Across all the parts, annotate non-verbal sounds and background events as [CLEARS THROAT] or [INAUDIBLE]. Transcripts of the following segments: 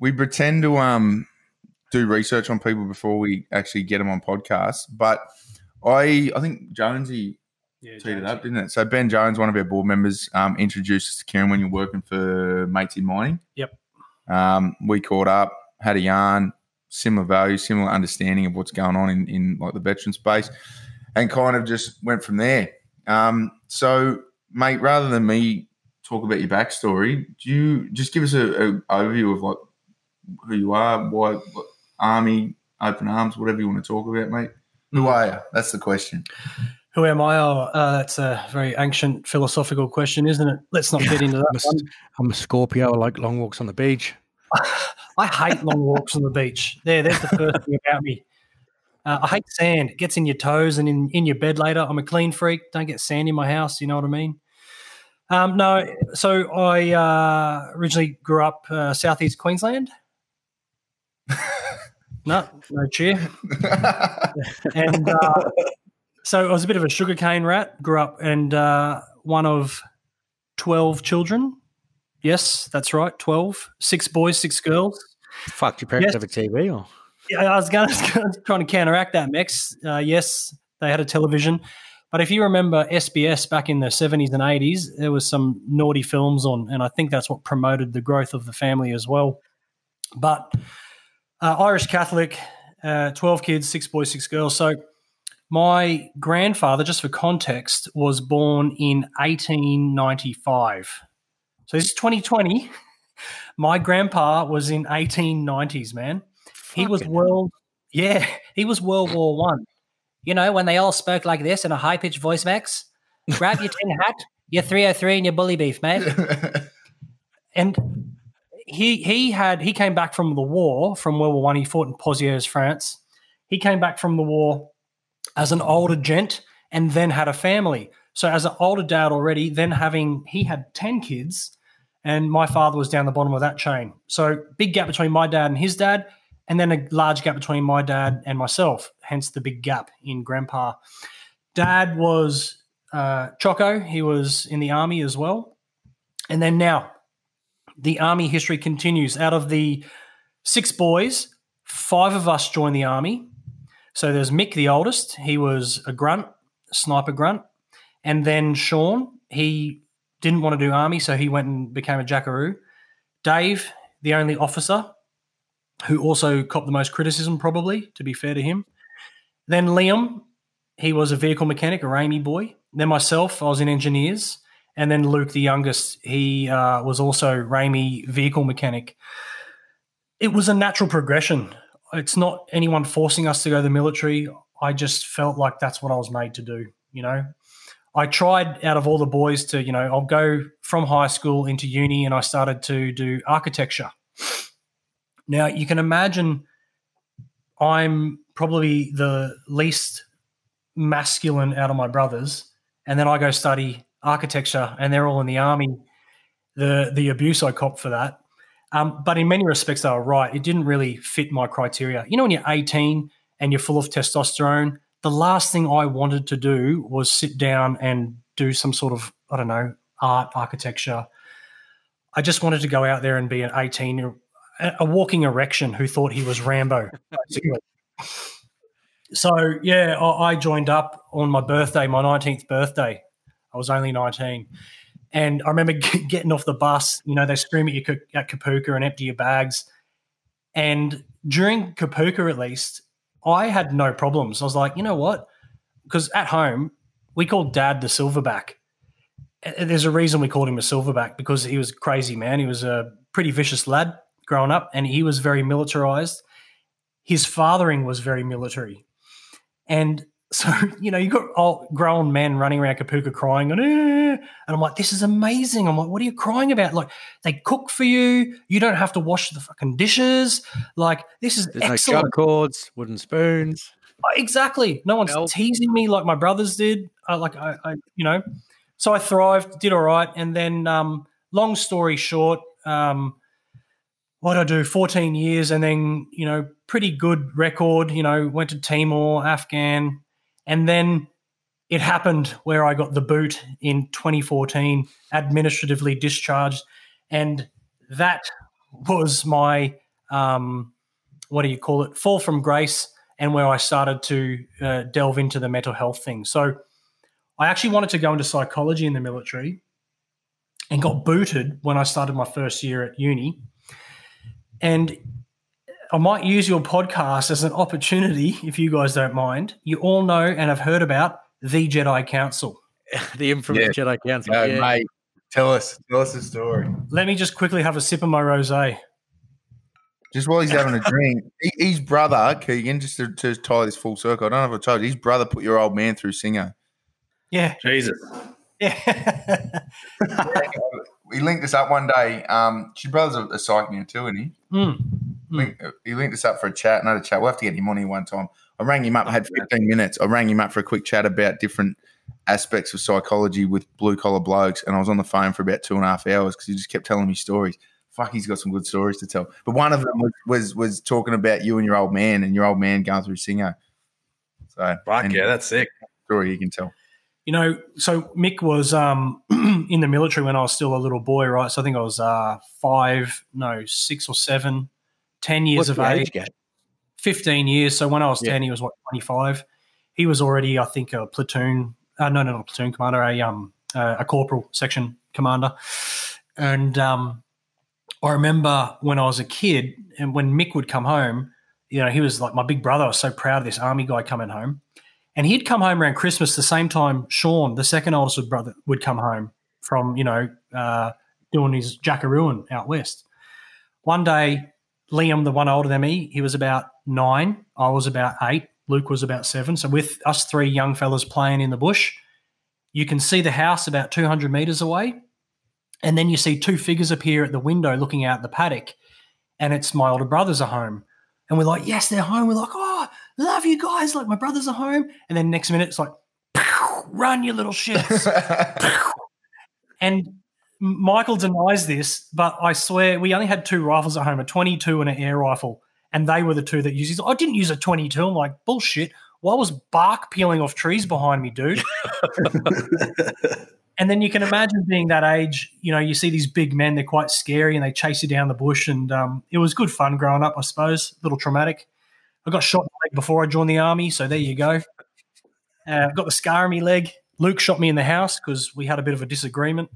we pretend to um do research on people before we actually get them on podcasts, but I I think Jonesy Yeah, teed it up, didn't it? So Ben Jones, one of our board members, um, introduced us to Kieran when you're working for Mates in Mining. Yep. Um, we caught up, had a yarn, similar values, similar understanding of what's going on in, in like the veteran space, and kind of just went from there. Um, so, mate, rather than me talk about your backstory, do you just give us a, a overview of like who you are, why, what, army, open arms, whatever you want to talk about, mate? Who are you? That's the question. Who am I? Oh, uh, that's a very ancient philosophical question, isn't it? Let's not get into I'm that. a, one. I'm a Scorpio. I like long walks on the beach. [LAUGHS] I hate long walks on the beach. There, there's the first thing about me. Uh, I hate sand. It gets in your toes and in, in your bed later. I'm a clean freak. Don't get sand in my house. You know what I mean? Um, no, so I uh, originally grew up uh, southeast Queensland. No, no cheer. [LAUGHS] And uh, so I was a bit of a sugarcane rat. Grew up and uh, one of twelve children. Yes, that's right, twelve. Six boys, six girls. Fuck, do your parents Yes. have a TV or? Yeah, I was going [LAUGHS] to trying to counteract that, Mex. Uh, yes, they had a television, but if you remember SBS back in the seventies and eighties, there was some naughty films on, and I think that's what promoted the growth of the family as well. But uh, Irish Catholic, uh, twelve kids, six boys, six girls. So my grandfather, just for context, was born in eighteen ninety five. So this is twenty twenty. [LAUGHS] My grandpa was in eighteen nineties, man. He was world, yeah, he was World War One. You know, when they all spoke like this in a high pitched voice, Max. Grab your tin hat, your 303 and your bully beef, mate. [LAUGHS] And he he had he came back from the war from World War One. He fought in Pozières, France. He came back from the war as an older gent and then had a family. So as an older dad already, then having he had 10 kids and my father was down the bottom of that chain. So big gap between my dad and his dad, and then a large gap between my dad and myself. Hence the big gap in grandpa. Dad was uh, Choco. He was in the army as well, and then now the army history continues. Out of the six boys, five of us joined the army. So there's Mick, the oldest. He was a grunt, sniper grunt, and then Sean. He didn't want to do army, so he went and became a jackaroo. Dave, the only officer, who also copped the most criticism, probably, to be fair to him. Then Liam, he was a vehicle mechanic, a RAEME boy. Then myself, I was in engineers. And then Luke, the youngest, he uh, was also RAEME vehicle mechanic. It was a natural progression. It's not anyone forcing us to go to the military. I just felt like that's what I was made to do, you know? I tried out of all the boys to, you know, I'll go from high school into uni and I started to do architecture. Now, you can imagine I'm probably the least masculine out of my brothers. And then I go study architecture and they're all in the army. The, the abuse I copped for that. Um, but in many respects, they were right. It didn't really fit my criteria. You know, when you're 18 and you're full of testosterone, the last thing I wanted to do was sit down and do some sort of, I don't know, art, architecture. I just wanted to go out there and be an 18 a walking erection who thought he was Rambo, so, yeah, I joined up on my birthday, my 19th birthday. I was only 19. And I remember [LAUGHS] getting off the bus, you know, they scream at you at Kapooka and empty your bags. And during Kapooka, at least, I had no problems. I was like, you know what? Because at home, we called dad the silverback. There's a reason we called him a silverback because he was crazy man. He was a pretty vicious lad growing up and he was very militarized. His fathering was very military. And so, [LAUGHS] you know, you got old grown men running around Kapooka crying and, "Eh," and I'm like, this is amazing. I'm like, what are you crying about? Like, they cook for you. You don't have to wash the fucking dishes. Like, this is There's excellent. no cords, wooden spoons. Exactly. No one's Help. teasing me like my brothers did. Uh, like I, I, you know, so I thrived, did all right, and then, um, long story short, um, what I do? Fourteen years, and then you know, pretty good record. You know, went to Timor, Afghan, and then it happened where I got the boot in 2014, administratively discharged, and that was my um, what do you call it, fall from grace, and where I started to uh, delve into the mental health thing. So I actually wanted to go into psychology in the military and got booted when I started my first year at uni. And I might use your podcast as an opportunity, if you guys don't mind. You all know and have heard about the Jedi Council. [LAUGHS] the infamous Yeah. Jedi Council. Go, yeah. mate. Tell us, tell us the story. Let me just quickly have a sip of my rosé. Just while he's having a drink, he- his brother Keegan. Just to, to tie this full circle, I don't know if I told you, his brother put your old man through Singo. Yeah, Jesus. [LAUGHS] yeah. We linked this up one day. Um, your brother's a, a psych now too, isn't he? Mm. Link, he linked us up for a chat, another chat. We'll have to get him on here one time. I rang him up, I had 15 minutes. I rang him up for a quick chat about different aspects of psychology with blue collar blokes, and I was on the phone for about two and a half hours because he just kept telling me stories. Fuck, he's got some good stories to tell. But one of them was was, was talking about you and your old man, and your old man going through Singo. So, Fuck yeah, that's sick. story you can tell. You know, so Mick was um, [CLEARS THROAT] in the military when I was still a little boy, right? So I think I was uh, five, no, six or seven, ten years What's of age. age 15 years. So when I was Yeah. 10, he was what, 25? He was already, I think, a platoon, uh, no, no, not a platoon commander, a, um, uh, a corporal section commander. And um, I remember when I was a kid and when Mick would come home, you know, he was like my big brother. I was so proud of this army guy coming home. And he'd come home around Christmas the same time Sean, the second oldest brother, would come home from, you know, uh, doing his jackarooing out west. One day, Liam, the one older than me, he was about nine. I was about eight. Luke was about seven. So with us three young fellas playing in the bush, you can see the house about 200 meters away. And then you see two figures appear at the window looking out the paddock. And it's my older brothers are home. And we're like, yes, they're home. We're like, oh, love you guys. Like, my brothers are home. And then next minute, it's like, run, you little shits. [LAUGHS] and Michael denies this, but I swear we only had two rifles at home, a 22 and an air rifle, and they were the two that used. I didn't use a 22. I'm like, bullshit. Why was bark peeling off trees behind me, dude? [LAUGHS] and then you can imagine being that age. You know, you see these big men; they're quite scary, and they chase you down the bush. And um, it was good fun growing up, I suppose. A little traumatic. I got shot in the leg before I joined the army, so there you go. Uh, I've got the scar on my leg. Luke shot me in the house because we had a bit of a disagreement.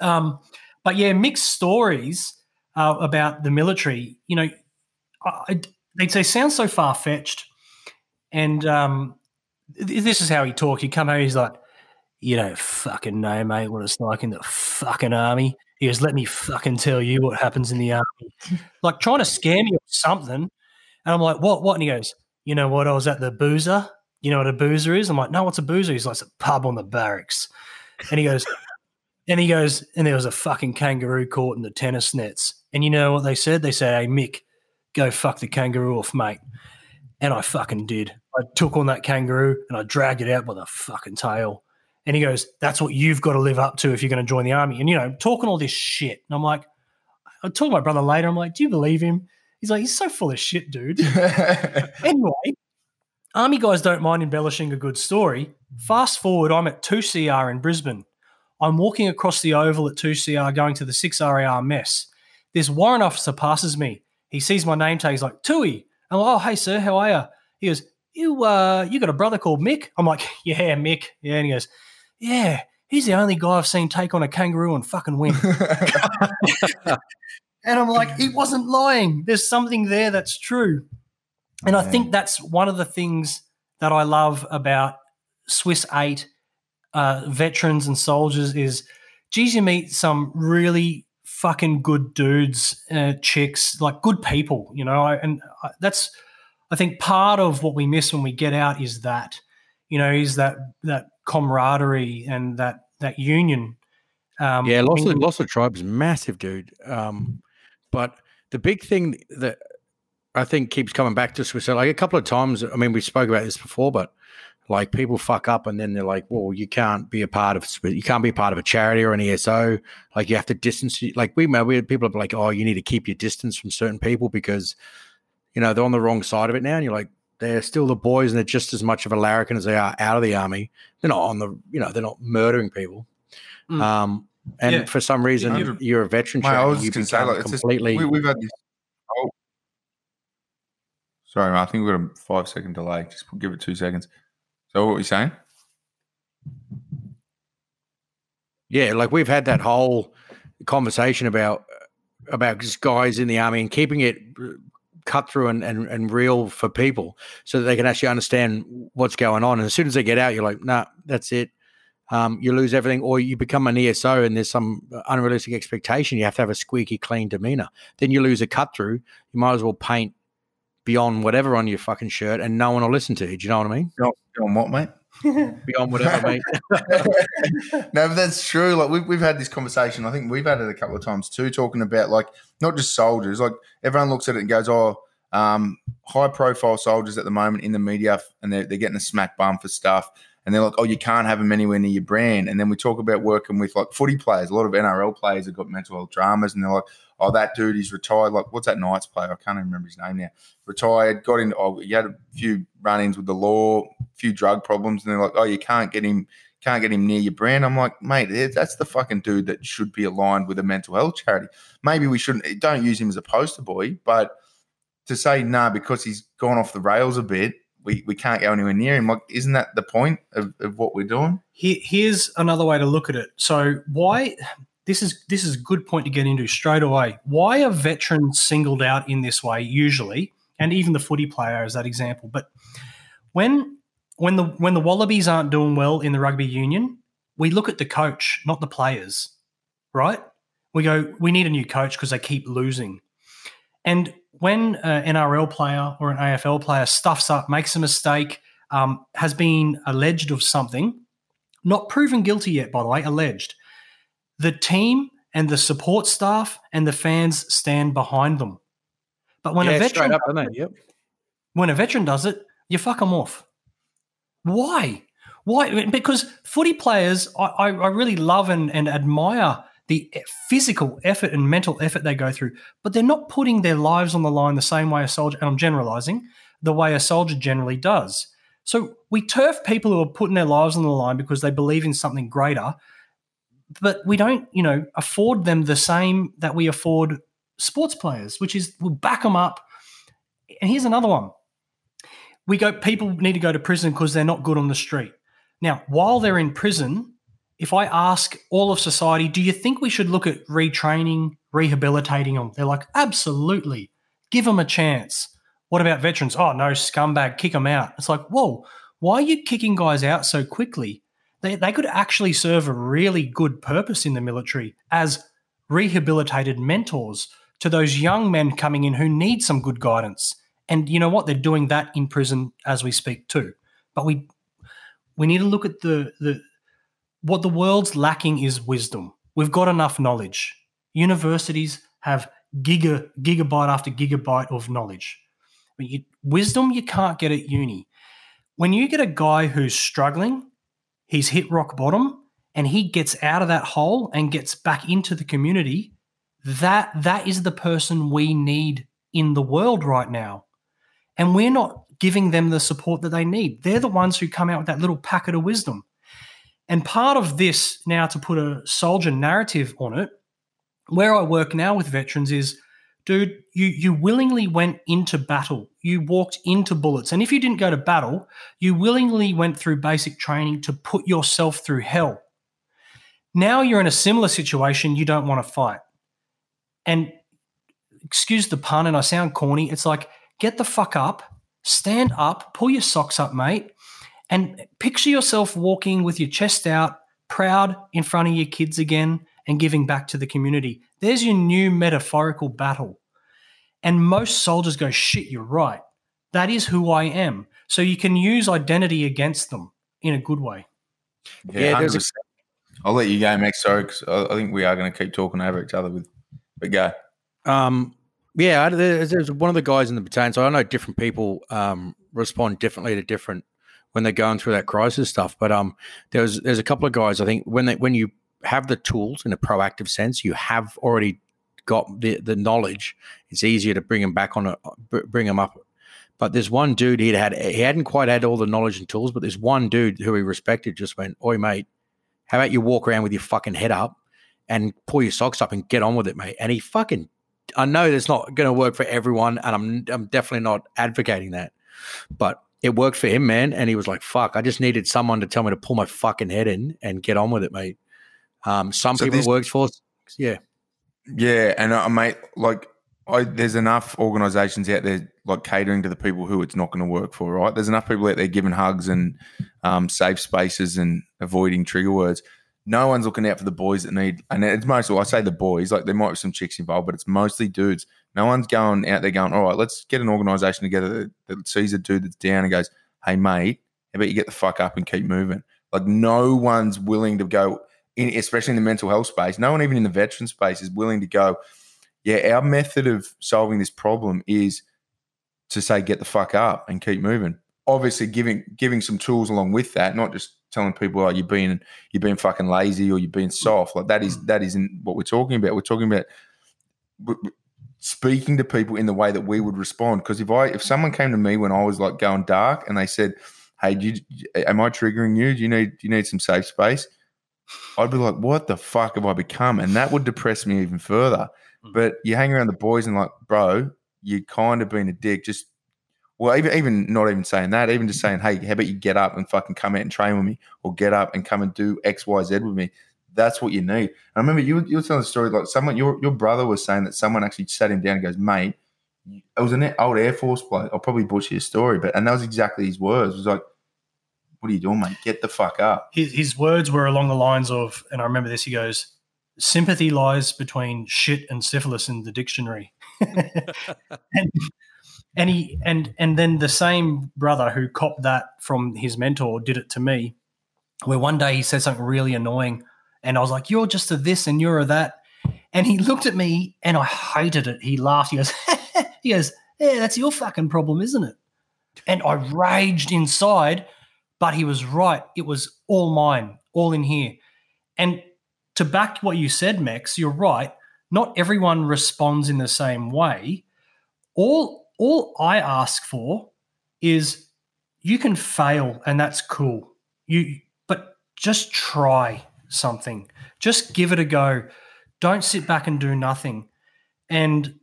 Um, but yeah, mixed stories uh, about the military. You know, I, they'd say sounds so far fetched, and um, th- this is how he talked. He'd come home, he's like, "You don't fucking know, mate, what it's like in the fucking army." He goes, "Let me fucking tell you what happens in the army," [LAUGHS] like trying to scare me or something. And I'm like, "What? What?" And he goes, "You know what? I was at the boozer. You know what a boozer is?" I'm like, "No, what's a boozer?" He's like, "It's a pub on the barracks." And he goes, and he goes, and there was a fucking kangaroo caught in the tennis nets. And you know what they said? They said, "Hey Mick, go fuck the kangaroo off, mate." And I fucking did. I took on that kangaroo and I dragged it out by the fucking tail. And he goes, "That's what you've got to live up to if you're going to join the army." And you know, talking all this shit. And I'm like, I told my brother later. I'm like, "Do you believe him?" He's like, "He's so full of shit, dude." [LAUGHS] anyway, army guys don't mind embellishing a good story. Fast forward, I'm at 2CR in Brisbane. I'm walking across the oval at 2CR going to the 6RAR mess. This warrant officer passes me. He sees my name tag. He's like, Toohey. I'm like, oh, hey, sir, how are you? He goes, you, uh, you got a brother called Mick? I'm like, [LAUGHS] yeah, Mick. Yeah. And he goes, yeah, he's the only guy I've seen take on a kangaroo and fucking win. [LAUGHS] and I'm like, he wasn't lying. There's something there that's true. And I think that's one of the things that I love about Swiss 8 uh, veterans and soldiers is, geez, you meet some really fucking good dudes, uh, chicks, like good people, you know. And I, that's, I think, part of what we miss when we get out is that, you know, is that that camaraderie and that that union. Um, Yeah, loss of loss of tribe is massive, dude. Um, but the big thing that I think keeps coming back to Swiss, like a couple of times. I mean, we spoke about this before, but like people fuck up and then they're like, "Well, you can't be a part of you can't be a part of a charity or an ESO. Like you have to distance. you- Like we we had people are like, "Oh, you need to keep your distance from certain people because you know they're on the wrong side of it now." And you're like, they're still the boys and they're just as much of a larrikin as they are out of the army. They're not on the you know they're not murdering people. Mm. Um, and Yeah. for some reason, you're, 100. you're a veteran. Mate, I was you just going to say, like, it's just, completely. we, we've had this whole, Sorry, mate, I think we've got a five second delay. Just give it two seconds. So, what were you saying? Yeah, like we've had that whole conversation about about just guys in the army and keeping it cut through and, and, and real for people so that they can actually understand what's going on. And as soon as they get out, you're like, nah, that's it. Um, you lose everything, or you become an ESO and there's some unrealistic expectation. You have to have a squeaky clean demeanor. Then you lose a cut through. You might as well paint beyond whatever on your fucking shirt and no one will listen to you. Do you know what I mean? Beyond what, mate? beyond whatever, mate. [LAUGHS] no, but that's true. Like we've we've had this conversation. I think we've had it a couple of times too, talking about like not just soldiers. Like everyone looks at it and goes, "Oh, um, high profile soldiers at the moment in the media, and they're they're getting a smack bum for stuff." And they're like, "Oh, you can't have them anywhere near your brand." And then we talk about working with like footy players. A lot of NRL players have got mental health dramas, and they're like, "Oh, that dude, he's retired." Like, what's that Knights player? I can't even remember his name now. Retired, got in. Oh, he had a few run-ins with the law, a few drug problems, and they're like, "Oh, you can't get him." can't get him near your brand. I'm like, mate, that's the fucking dude that should be aligned with a mental health charity. Maybe we shouldn't, don't use him as a poster boy, but to say, nah, because he's gone off the rails a bit, we, we can't go anywhere near him. Like, isn't that the point of, of what we're doing? Here, here's another way to look at it. So why this is this is a good point to get into straight away. Why are veterans singled out in this way usually, and even the footy player as that example? But when when the when the Wallabies aren't doing well in the rugby union, we look at the coach, not the players, right? We go, we need a new coach because they keep losing. And when an NRL player or an AFL player stuffs up, makes a mistake, um, has been alleged of something, not proven guilty yet, by the way, alleged, the team and the support staff and the fans stand behind them. But when yeah, a veteran, up, yep. when a veteran does it, you fuck them off. Why? Why? Because footy players, I, I really love and, and admire the physical effort and mental effort they go through, but they're not putting their lives on the line the same way a soldier, and I'm generalizing, the way a soldier generally does. So we turf people who are putting their lives on the line because they believe in something greater, but we don't, you know, afford them the same that we afford sports players, which is we'll back them up. And here's another one we go people need to go to prison because they're not good on the street. Now, while they're in prison, if I ask all of society, do you think we should look at retraining, rehabilitating them? They're like, absolutely. Give them a chance. What about veterans? Oh, no, scumbag, kick them out. It's like, whoa, why are you kicking guys out so quickly? They, they could actually serve a really good purpose in the military as rehabilitated mentors to those young men coming in who need some good guidance. And you know what? They're doing that in prison as we speak too. But we we need to look at the the what the world's lacking is wisdom. We've got enough knowledge. Universities have giga gigabyte after gigabyte of knowledge. But you, wisdom you can't get at uni. When you get a guy who's struggling, he's hit rock bottom, and he gets out of that hole and gets back into the community, that that is the person we need in the world right now. And we're not giving them the support that they need. They're the ones who come out with that little packet of wisdom. And part of this, now to put a soldier narrative on it, where I work now with veterans is, dude, you you willingly went into battle. You walked into bullets. And if you didn't go to battle, you willingly went through basic training to put yourself through hell. Now you're in a similar situation, you don't want to fight. And excuse the pun, and I sound corny, it's like get the fuck up, stand up, pull your socks up, mate, and picture yourself walking with your chest out, proud in front of your kids again and giving back to the community. There's your new metaphorical battle. And most soldiers go, shit, you're right. That is who I am. So you can use identity against them in a good way. Yeah, yeah I'll let you go, Max. Sorry, because I think we are going to keep talking over each other with, but go. Um, yeah, there's, there's, one of the guys in the battalion. So I know different people um, respond differently to different when they're going through that crisis stuff. But um, there's there's a couple of guys. I think when they when you have the tools in a proactive sense, you have already got the the knowledge. It's easier to bring them back on a bring them up. But there's one dude he had he hadn't quite had all the knowledge and tools, but there's one dude who he respected just went, "Oi, mate, how about you walk around with your fucking head up and pull your socks up and get on with it, mate?" And he fucking I know that's not going to work for everyone, and I'm I'm definitely not advocating that, but it worked for him, man. And he was like, "Fuck, I just needed someone to tell me to pull my fucking head in and get on with it, mate." Um, some So people this- it works for, yeah, Yeah, and I mate, like, I there's enough organisations out there like catering to the people who it's not going to work for. Right? There's enough people out there giving hugs and um, safe spaces and avoiding trigger words. No one's looking out for the boys that need, and it's mostly I say the boys. Like there might be some chicks involved, but it's mostly dudes. No one's going out there going, all right, let's get an organisation together that sees a dude that's down and goes, hey mate, how about you get the fuck up and keep moving? Like no one's willing to go in, especially in the mental health space. No one even in the veteran space is willing to go. Yeah, our method of solving this problem is to say get the fuck up and keep moving. Obviously, giving giving some tools along with that, not just telling people, "Oh, you're being you're being fucking lazy or you're being soft." Like that is that isn't what we're talking about. We're talking about speaking to people in the way that we would respond. Because if I if someone came to me when I was like going dark and they said, "Hey, do you, am I triggering you? Do you need do you need some safe space?" I'd be like, "What the fuck have I become?" And that would depress me even further. Hmm. But you hang around the boys and like, bro, you kind of been a dick. Just well, even even not even saying that, even just saying, "Hey, how about you get up and fucking come out and train with me, or get up and come and do X, Y, Z with me." That's what you need. And I remember you you were telling a story like someone your your brother was saying that someone actually sat him down and goes, "Mate." It was an old Air Force bloke. I'll probably butcher his story, but and that was exactly his words. It was like, "What are you doing, mate? Get the fuck up." his, his words were along the lines of, and I remember this. He goes, "Sympathy lies between shit and syphilis in the dictionary." [LAUGHS] and, and he and and then the same brother who copped that from his mentor did it to me. Where one day he said something really annoying, and I was like, "You're just a this and you're a that," and he looked at me and I hated it. He laughed. He goes, [LAUGHS] "He goes, yeah, that's your fucking problem, isn't it?" And I raged inside but he was right. It was all mine, all in here. And to back what you said, Mex, you're right. Not everyone responds in the same way. All all I ask for is you can fail and that's cool. You but just try something. Just give it a go. Don't sit back and do nothing. And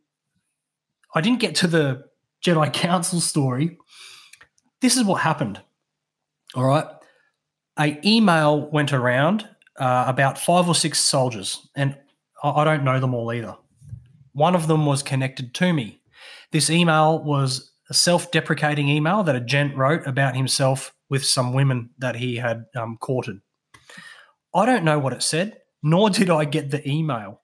I didn't get to the Jedi [LAUGHS] Council story. This is what happened. All right. A email went around uh, about five or six soldiers, and I, I don't know them all either. One of them was connected to me. This email was a self-deprecating email that a gent wrote about himself with some women that he had um, courted. I don't know what it said, nor did I get the email.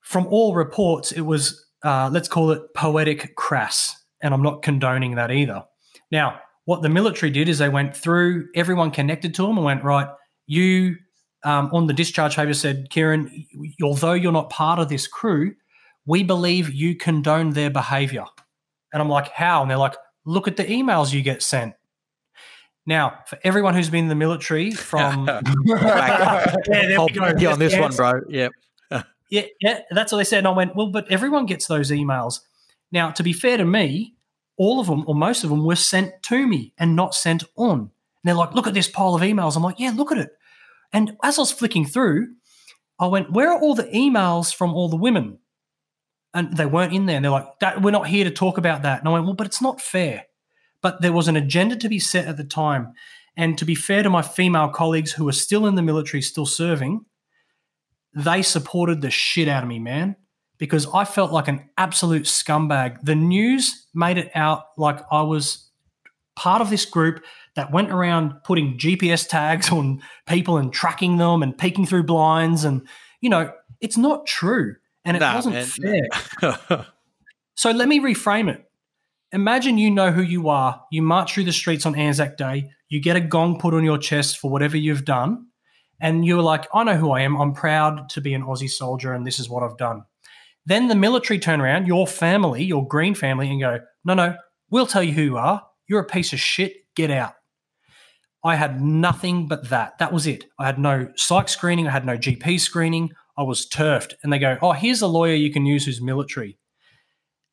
From all reports, it was uh, let's call it poetic crass, and I'm not condoning that either. Now, what the military did is they went through everyone connected to them and went right. You um, on the discharge paper said, Kieran, although you're not part of this crew, we believe you condone their behaviour. And I'm like, how? And they're like, look at the emails you get sent. Now, for everyone who's been in the military from [LAUGHS] [LAUGHS] yeah, there I'll we go. you on this the one, bro. Yep. [LAUGHS] Yeah, yeah, that's what they said. And I went, well, but everyone gets those emails. Now, to be fair to me, all of them or most of them were sent to me and not sent on. And they're like, look at this pile of emails. I'm like, yeah, look at it. And as I was flicking through, I went, where are all the emails from all the women? And they weren't in there. And they're like, that, we're not here to talk about that. And I went, well, but it's not fair. But there was an agenda to be set at the time. And to be fair to my female colleagues who are still in the military, still serving, they supported the shit out of me, man, because I felt like an absolute scumbag. The news made it out like I was part of this group that went around putting GPS tags on people and tracking them and peeking through blinds. And, you know, it's not true. And it Nah, wasn't man. fair. [LAUGHS] So let me reframe it. Imagine you know who you are. You march through the streets on Anzac Day. You get a gong put on your chest for whatever you've done. And you're like, I know who I am. I'm proud to be an Aussie soldier, and this is what I've done. Then the military turn around, your family, your green family, and go, No, no, we'll tell you who you are. You're a piece of shit. Get out. I had nothing but that. That was it. I had no psych screening. I had no GP screening. I was turfed. And they go, Oh, here's a lawyer you can use who's military.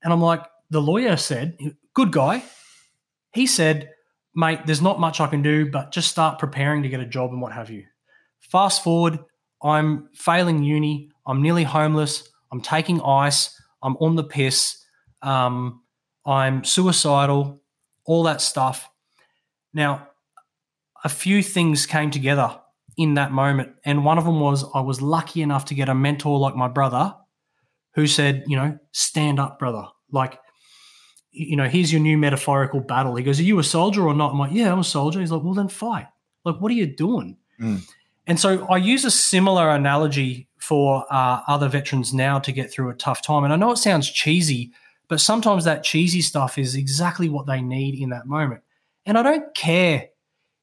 And I'm like, the lawyer said, good guy. He said, mate, there's not much I can do, but just start preparing to get a job and what have you. Fast forward, I'm failing uni. I'm nearly homeless. I'm taking ice. I'm on the piss. Um, I'm suicidal, all that stuff. Now, a few things came together in that moment. And one of them was I was lucky enough to get a mentor like my brother who said, you know, stand up, brother. Like, you know, here's your new metaphorical battle. He goes, Are you a soldier or not? I'm like, Yeah, I'm a soldier. He's like, Well, then fight. Like, what are you doing? Mm. And so I use a similar analogy for uh, other veterans now to get through a tough time. And I know it sounds cheesy, but sometimes that cheesy stuff is exactly what they need in that moment. And I don't care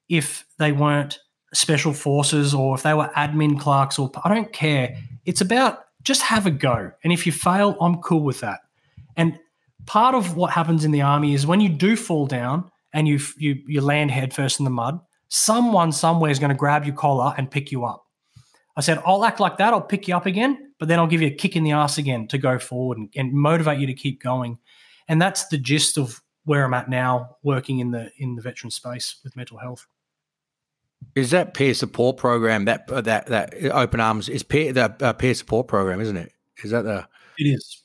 if they weren't special forces or if they were admin clerks or I don't care. It's about just have a go. And if you fail, I'm cool with that. And part of what happens in the army is when you do fall down and you you you land headfirst in the mud, someone somewhere is going to grab your collar and pick you up. I said, I'll act like that. I'll pick you up again, but then I'll give you a kick in the ass again to go forward and, and motivate you to keep going. And that's the gist of where I'm at now, working in the in the veteran space with mental health. Is that peer support program that that that Open Arms is peer the uh, peer support program, isn't it? Is that the? It is.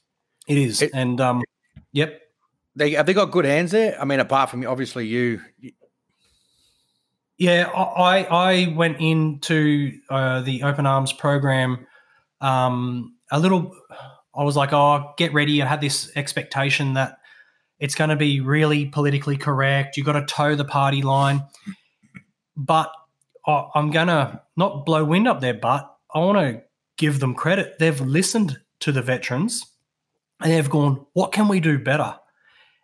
It is. It, and um, yep. They have they got good hands there. I mean, apart from obviously you. Yeah, I I went into uh, the Open Arms program um, a little. I was like, oh, get ready. I had this expectation that it's going to be really politically correct. You got to toe the party line, but I'm going to not blow wind up their butt. I want to give them credit. They've listened to the veterans and they've gone, what can we do better?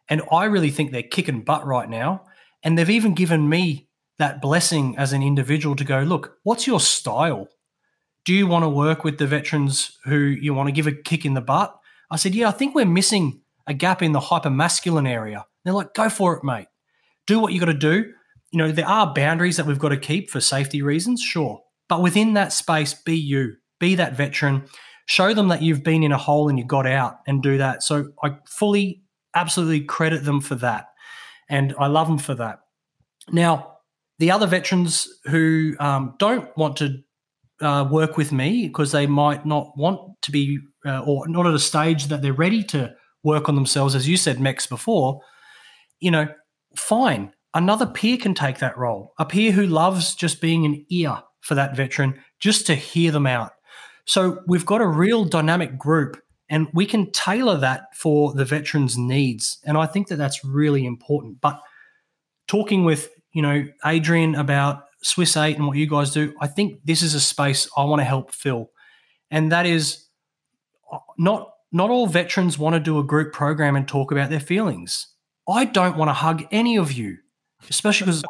And I really think they're kicking butt right now. And they've even given me that blessing as an individual to go, look, what's your style? Do you want to work with the veterans who you want to give a kick in the butt? I said, yeah, I think we're missing a gap in the hyper masculine area. They're like, go for it, mate. Do what you got to do you know, there are boundaries that we've got to keep for safety reasons, sure. But within that space, be you, be that veteran, show them that you've been in a hole and you got out and do that. So I fully, absolutely credit them for that. And I love them for that. Now, the other veterans who um, don't want to uh, work with me because they might not want to be uh, or not at a stage that they're ready to work on themselves, as you said, Mex, before, you know, fine another peer can take that role, a peer who loves just being an ear for that veteran, just to hear them out. So we've got a real dynamic group and we can tailor that for the veteran's needs. And I think that that's really important. But talking with, you know, Adrian about Swiss 8 and what you guys do, I think this is a space I want to help fill. And that is uh, not not all veterans want to do a group program and talk about their feelings. I don't want to hug any of you especially because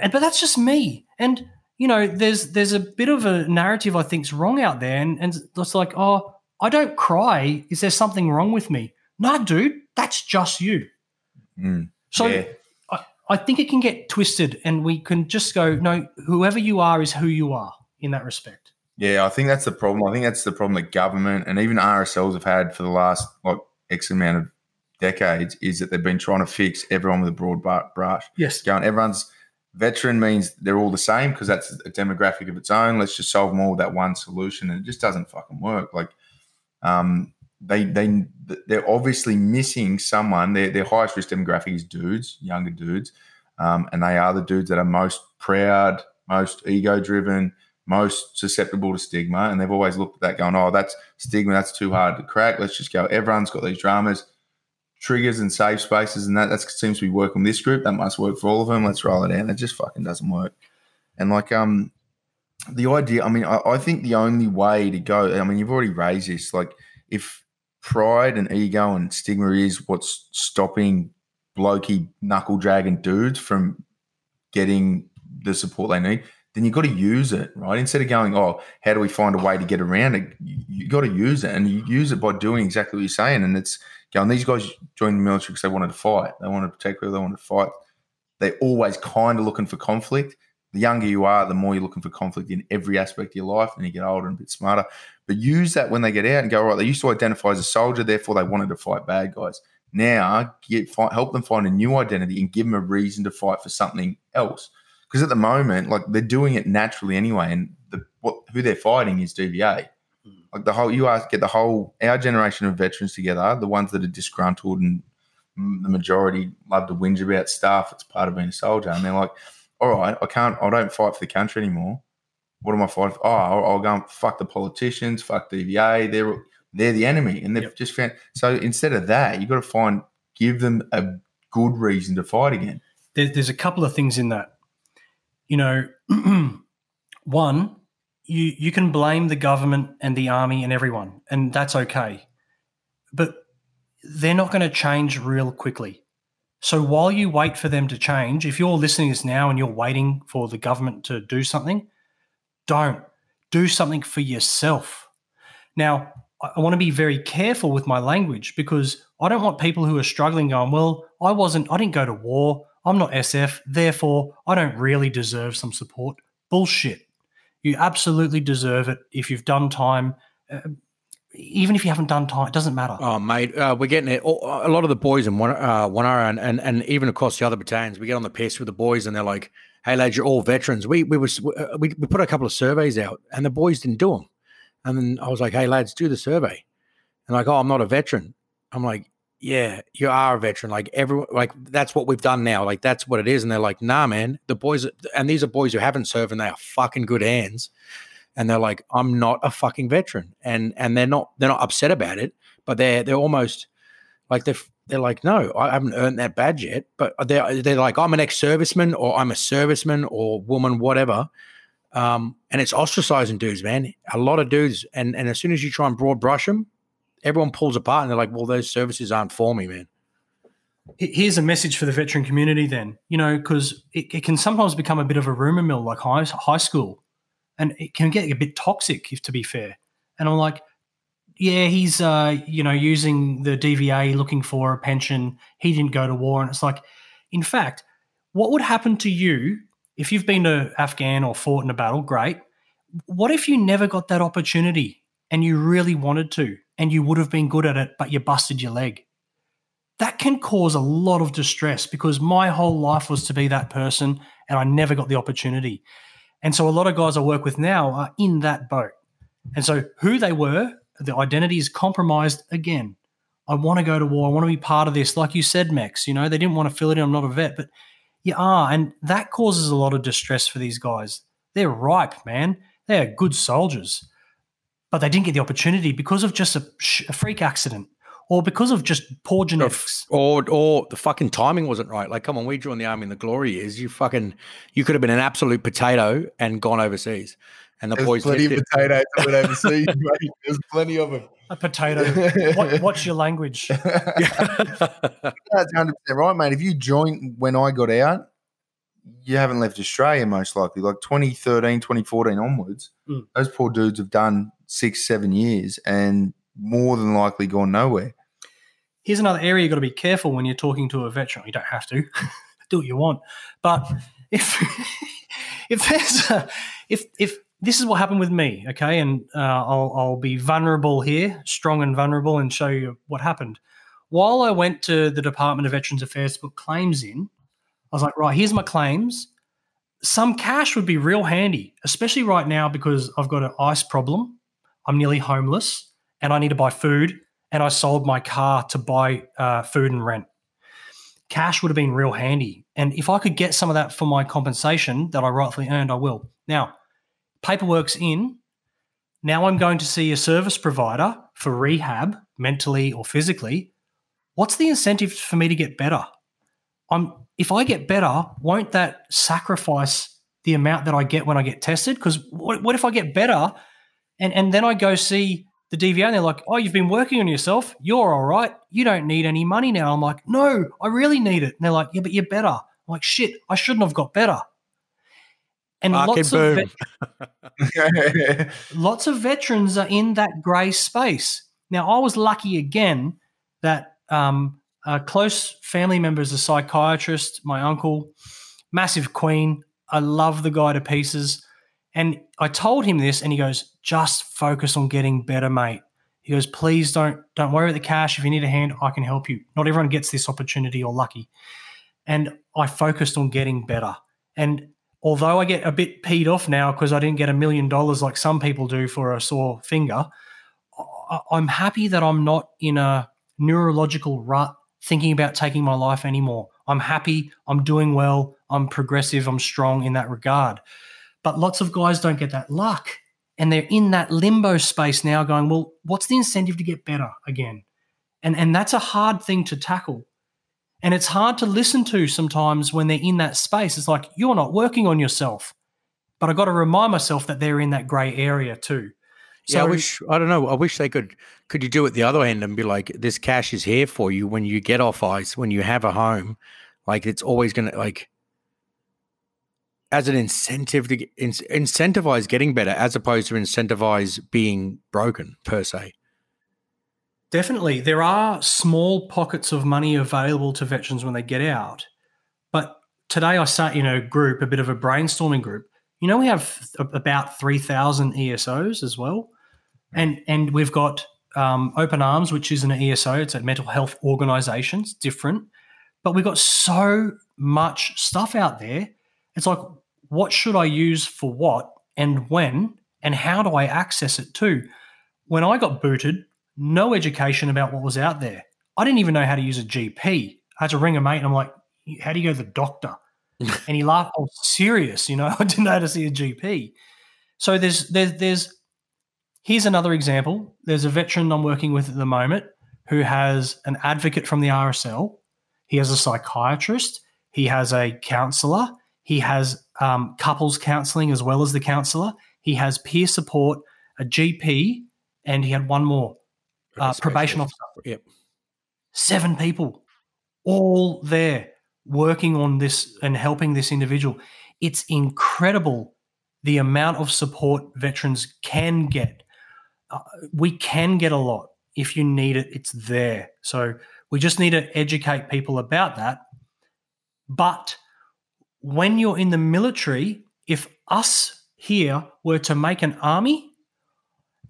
and but that's just me. And you know, there's there's a bit of a narrative I think's wrong out there, and, and it's like, oh, I don't cry. Is there something wrong with me? No, dude, that's just you. Mm, so yeah. I, think it can get twisted, and we can just go, no, whoever you are is who you are in that respect. Yeah, I think that's the problem. I think that's the problem that government and even RSLs have had for the last like X amount of decades is that they've been trying to fix everyone with a broad brush. Yes. Going, everyone's veteran means they're all the same because that's a demographic of its own. Let's just solve them all with that one solution. And it just doesn't fucking work. Like, um, they they they're obviously missing someone. Their their highest risk demographic is dudes, younger dudes, um, and they are the dudes that are most proud, most ego driven, most susceptible to stigma. And they've always looked at that, going, "Oh, that's stigma. That's too hard to crack. Let's just go. Everyone's got these dramas triggers and safe spaces, and that that seems to be working this group. That must work for all of them. Let's roll it out. It just fucking doesn't work. And like um, the idea. I mean, I, I think the only way to go. I mean, you've already raised this. Like, if pride and ego and stigma is what's stopping blokey knuckle dragging dudes from getting the support they need, then you've got to use it, right? Instead of going, oh, how do we find a way to get around it? You, got to use it, and you use it by doing exactly what you're saying. And it's going, these guys joined the military because they wanted to fight. They wanted to protect people. They wanted to fight. They're always kind of looking for conflict. The younger you are, the more you're looking for conflict in every aspect of your life, and you get older and a bit smarter. But use that when they get out and go, right, they used to identify as a soldier, therefore they wanted to fight bad guys. Now, get, fight, help them find a new identity and give them a reason to fight for something else. Because at the moment, like they're doing it naturally anyway, and the, what, who they're fighting is DVA. Hmm. Like the whole, you ask, get the whole our generation of veterans together, the ones that are disgruntled and the majority love to whinge about stuff. It's part of being a soldier, and they're like, "All right, I can't, I don't fight for the country anymore. What am I fighting for? Oh, I'll, I'll go and fuck the politicians, fuck DVA. They're they're the enemy, and they've yep. just found. So instead of that, you've got to find give them a good reason to fight again. there's a couple of things in that. You know, [CLEARS THROAT] one, you you can blame the government and the army and everyone, and that's okay. But they're not going to change real quickly. So while you wait for them to change, if you're listening to this now and you're waiting for the government to do something, don't do something for yourself. Now, I want to be very careful with my language because I don't want people who are struggling going, well, I wasn't, I didn't go to war. I'm not SF. Therefore, I don't really deserve some support. Bullshit. You absolutely deserve it if you've done time. Uh, Even if you haven't done time, it doesn't matter. Oh, mate, uh, we're getting it. A lot of the boys in one, uh, one hour and, and and even across the other battalions, we get on the piss with the boys, and they're like, "Hey, lads, you're all veterans." We we was uh, we, we put a couple of surveys out, and the boys didn't do them. And then I was like, "Hey, lads, do the survey." And like, "Oh, I'm not a veteran." I'm like, "Yeah, you are a veteran." Like everyone, like that's what we've done now. Like that's what it is. And they're like, "Nah, man, the boys." And these are boys who haven't served, and they are fucking good hands and they're like, I'm not a fucking veteran, and and they're not they're not upset about it, but they're they're almost like they're they're like, no, I haven't earned that badge yet, but they're they're like, I'm an ex-serviceman or I'm a serviceman or woman, whatever. Um, and it's ostracizing dudes, man. A lot of dudes, and and as soon as you try and broad brush them, everyone pulls apart, and they're like, well, those services aren't for me, man. Here's a message for the veteran community, then, you know, because it, it, can sometimes become a bit of a rumor mill, like high, high school and it can get a bit toxic, if to be fair. And I'm like, yeah, he's uh, you know using the DVA looking for a pension. He didn't go to war, and it's like, in fact, what would happen to you if you've been to Afghan or fought in a battle? Great. What if you never got that opportunity and you really wanted to, and you would have been good at it, but you busted your leg? That can cause a lot of distress because my whole life was to be that person, and I never got the opportunity. And so a lot of guys I work with now are in that boat. And so who they were, the identity is compromised again. I want to go to war. I want to be part of this. Like you said, Mex, you know, they didn't want to fill it in. I'm not a vet, but you are. And that causes a lot of distress for these guys. They're ripe, man. They're good soldiers. But they didn't get the opportunity because of just a, a freak accident or because of just poor genetics, or or the fucking timing wasn't right. Like, come on, we joined the army in the glory years. You fucking, you could have been an absolute potato and gone overseas. And the There's boys plenty of potatoes that went overseas. [LAUGHS] mate. There's plenty of them. A potato. what, what's your language? [LAUGHS] That's hundred percent right, mate. If you joined when I got out, you haven't left Australia most likely. Like 2013, 2014 onwards, mm. those poor dudes have done six, seven years, and more than likely gone nowhere. Here's another area you've got to be careful when you're talking to a veteran. You don't have to [LAUGHS] do what you want, but if [LAUGHS] if there's a, if if this is what happened with me, okay, and uh, I'll I'll be vulnerable here, strong and vulnerable, and show you what happened. While I went to the Department of Veterans Affairs to put claims in, I was like, right, here's my claims. Some cash would be real handy, especially right now because I've got an ice problem. I'm nearly homeless and I need to buy food, and I sold my car to buy uh, food and rent. Cash would have been real handy. And if I could get some of that for my compensation that I rightfully earned, I will. Now, paperwork's in. Now I'm going to see a service provider for rehab, mentally or physically. What's the incentive for me to get better? I'm if I get better, won't that sacrifice the amount that I get when I get tested? Because what, what if I get better and, and then I go see the DVA and they're like, oh, you've been working on yourself. You're all right. You don't need any money now. I'm like, no, I really need it. And they're like, yeah, but you're better. I'm like, shit, I shouldn't have got better. And lots of, [LAUGHS] lots of veterans are in that grey space. Now, I was lucky again that um, a close family member is a psychiatrist, my uncle, massive queen. I love the guy to pieces. And I told him this, and he goes, "Just focus on getting better, mate." He goes, "Please don't don't worry about the cash. If you need a hand, I can help you. Not everyone gets this opportunity or lucky." And I focused on getting better. And although I get a bit peed off now because I didn't get a million dollars like some people do for a sore finger, I'm happy that I'm not in a neurological rut thinking about taking my life anymore. I'm happy. I'm doing well. I'm progressive. I'm strong in that regard. But lots of guys don't get that luck. And they're in that limbo space now going, well, what's the incentive to get better again? And, and that's a hard thing to tackle. And it's hard to listen to sometimes when they're in that space. It's like, you're not working on yourself. But I've got to remind myself that they're in that grey area too. So, yeah, I wish I don't know. I wish they could. Could you do it the other end and be like, "This cash is here for you when you get off ice, when you have a home, like it's always going to like." As an incentive to in, incentivize getting better, as opposed to incentivize being broken per se. Definitely, there are small pockets of money available to veterans when they get out. But today, I sat in a group, a bit of a brainstorming group, you know, we have about 3,000 ESOs as well. And, and we've got um, Open Arms, which is an ESO, it's a mental health organization, it's different. But we've got so much stuff out there. It's like, what should I use for what and when? And how do I access it too? When I got booted, no education about what was out there. I didn't even know how to use a GP. I had to ring a mate and I'm like, how do you go to the doctor? [LAUGHS] and he laughed. Oh, serious? You know, [LAUGHS] I didn't know how to see a GP. So there's there's there's here's another example. There's a veteran I'm working with at the moment who has an advocate from the RSL. He has a psychiatrist. He has a counselor. He has um, couples counseling as well as the counselor. He has peer support, a GP, and he had one more uh, probation officer. Yep. Seven people, all there working on this and helping this individual. It's incredible the amount of support veterans can get. Uh, we can get a lot. If you need it, it's there. So we just need to educate people about that. But when you're in the military, if us here were to make an army,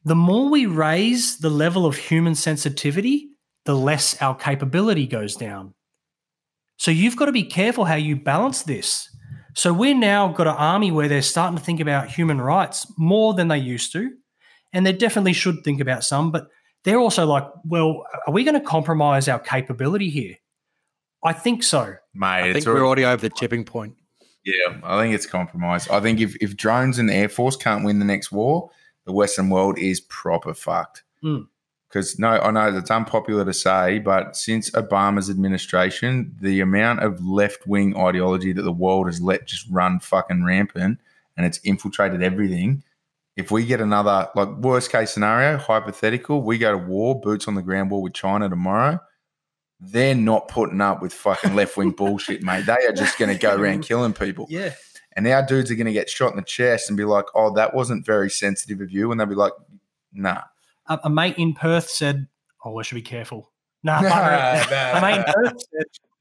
the more we raise the level of human sensitivity, the less our capability goes down. So you've got to be careful how you balance this. So we're now got an army where they're starting to think about human rights more than they used to. And they definitely should think about some, but they're also like, well, are we going to compromise our capability here? I think so. Mate, I think we're already over the tipping point. Yeah, I think it's compromised. I think if, if drones and the Air Force can't win the next war, the Western world is proper fucked. Mm. Because no, I know it's unpopular to say, but since Obama's administration, the amount of left wing ideology that the world has let just run fucking rampant and it's infiltrated everything. If we get another, like, worst case scenario, hypothetical, we go to war, boots on the ground war with China tomorrow, they're not putting up with fucking left wing [LAUGHS] bullshit, mate. They are just going to go around killing people. Yeah. And our dudes are going to get shot in the chest and be like, oh, that wasn't very sensitive of you. And they'll be like, nah a, a mate in Perth said, "Oh, we should be careful." [LAUGHS] Nah, nah, nah, a mate in Perth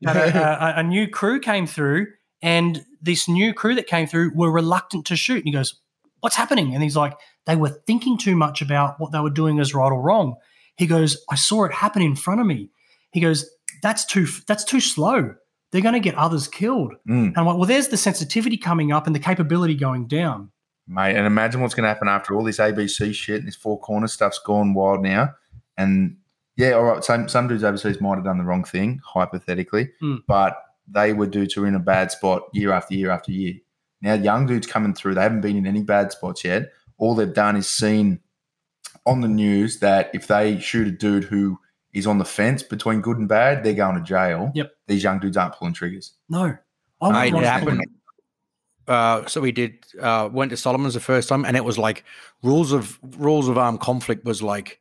said a, a, a new crew came through, and this new crew that came through were reluctant to shoot. And he goes, "What's happening?" And he's like, "They were thinking too much about what they were doing as right or wrong." He goes, "I saw it happen in front of me." He goes, "That's too that's too slow." They're going to get others killed. Mm. And I'm like, well, there's the sensitivity coming up and the capability going down mate. And imagine what's going to happen after all this ABC shit and this four corner stuff's gone wild now. And yeah, all right, some some dudes overseas might have done the wrong thing, hypothetically, mm. but they were dudes who are in a bad spot year after year after year. Now, young dudes coming through, they haven't been in any bad spots yet. All they've done is seen on the news that if they shoot a dude who is on the fence between good and bad, they're going to jail. Yep. These young dudes aren't pulling triggers. No. I it happened uh, so we did uh, went to Solomon's the first time, and it was like rules of rules of armed conflict was like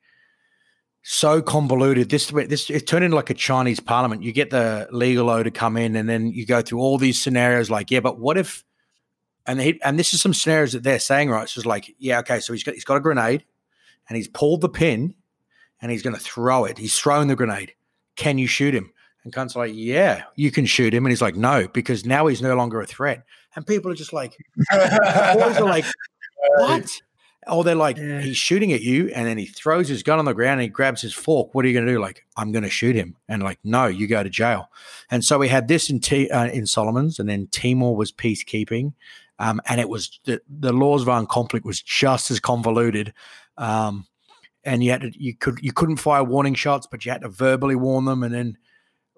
so convoluted. This this it turned into like a Chinese parliament. You get the legal o to come in, and then you go through all these scenarios. Like, yeah, but what if? And he, and this is some scenarios that they're saying, right? So it's like, yeah, okay, so he's got he's got a grenade, and he's pulled the pin, and he's going to throw it. He's throwing the grenade. Can you shoot him? And Cunt's like, yeah, you can shoot him. And he's like, no, because now he's no longer a threat and people are just like, [LAUGHS] boys are like, what? Oh, they're like, yeah. he's shooting at you, and then he throws his gun on the ground and he grabs his fork. What are you going to do? Like, I'm going to shoot him, and like, no, you go to jail. And so we had this in T- uh, in Solomon's, and then Timor was peacekeeping, um, and it was the, the laws of armed conflict was just as convoluted. Um, and you had to, you could you couldn't fire warning shots, but you had to verbally warn them. And then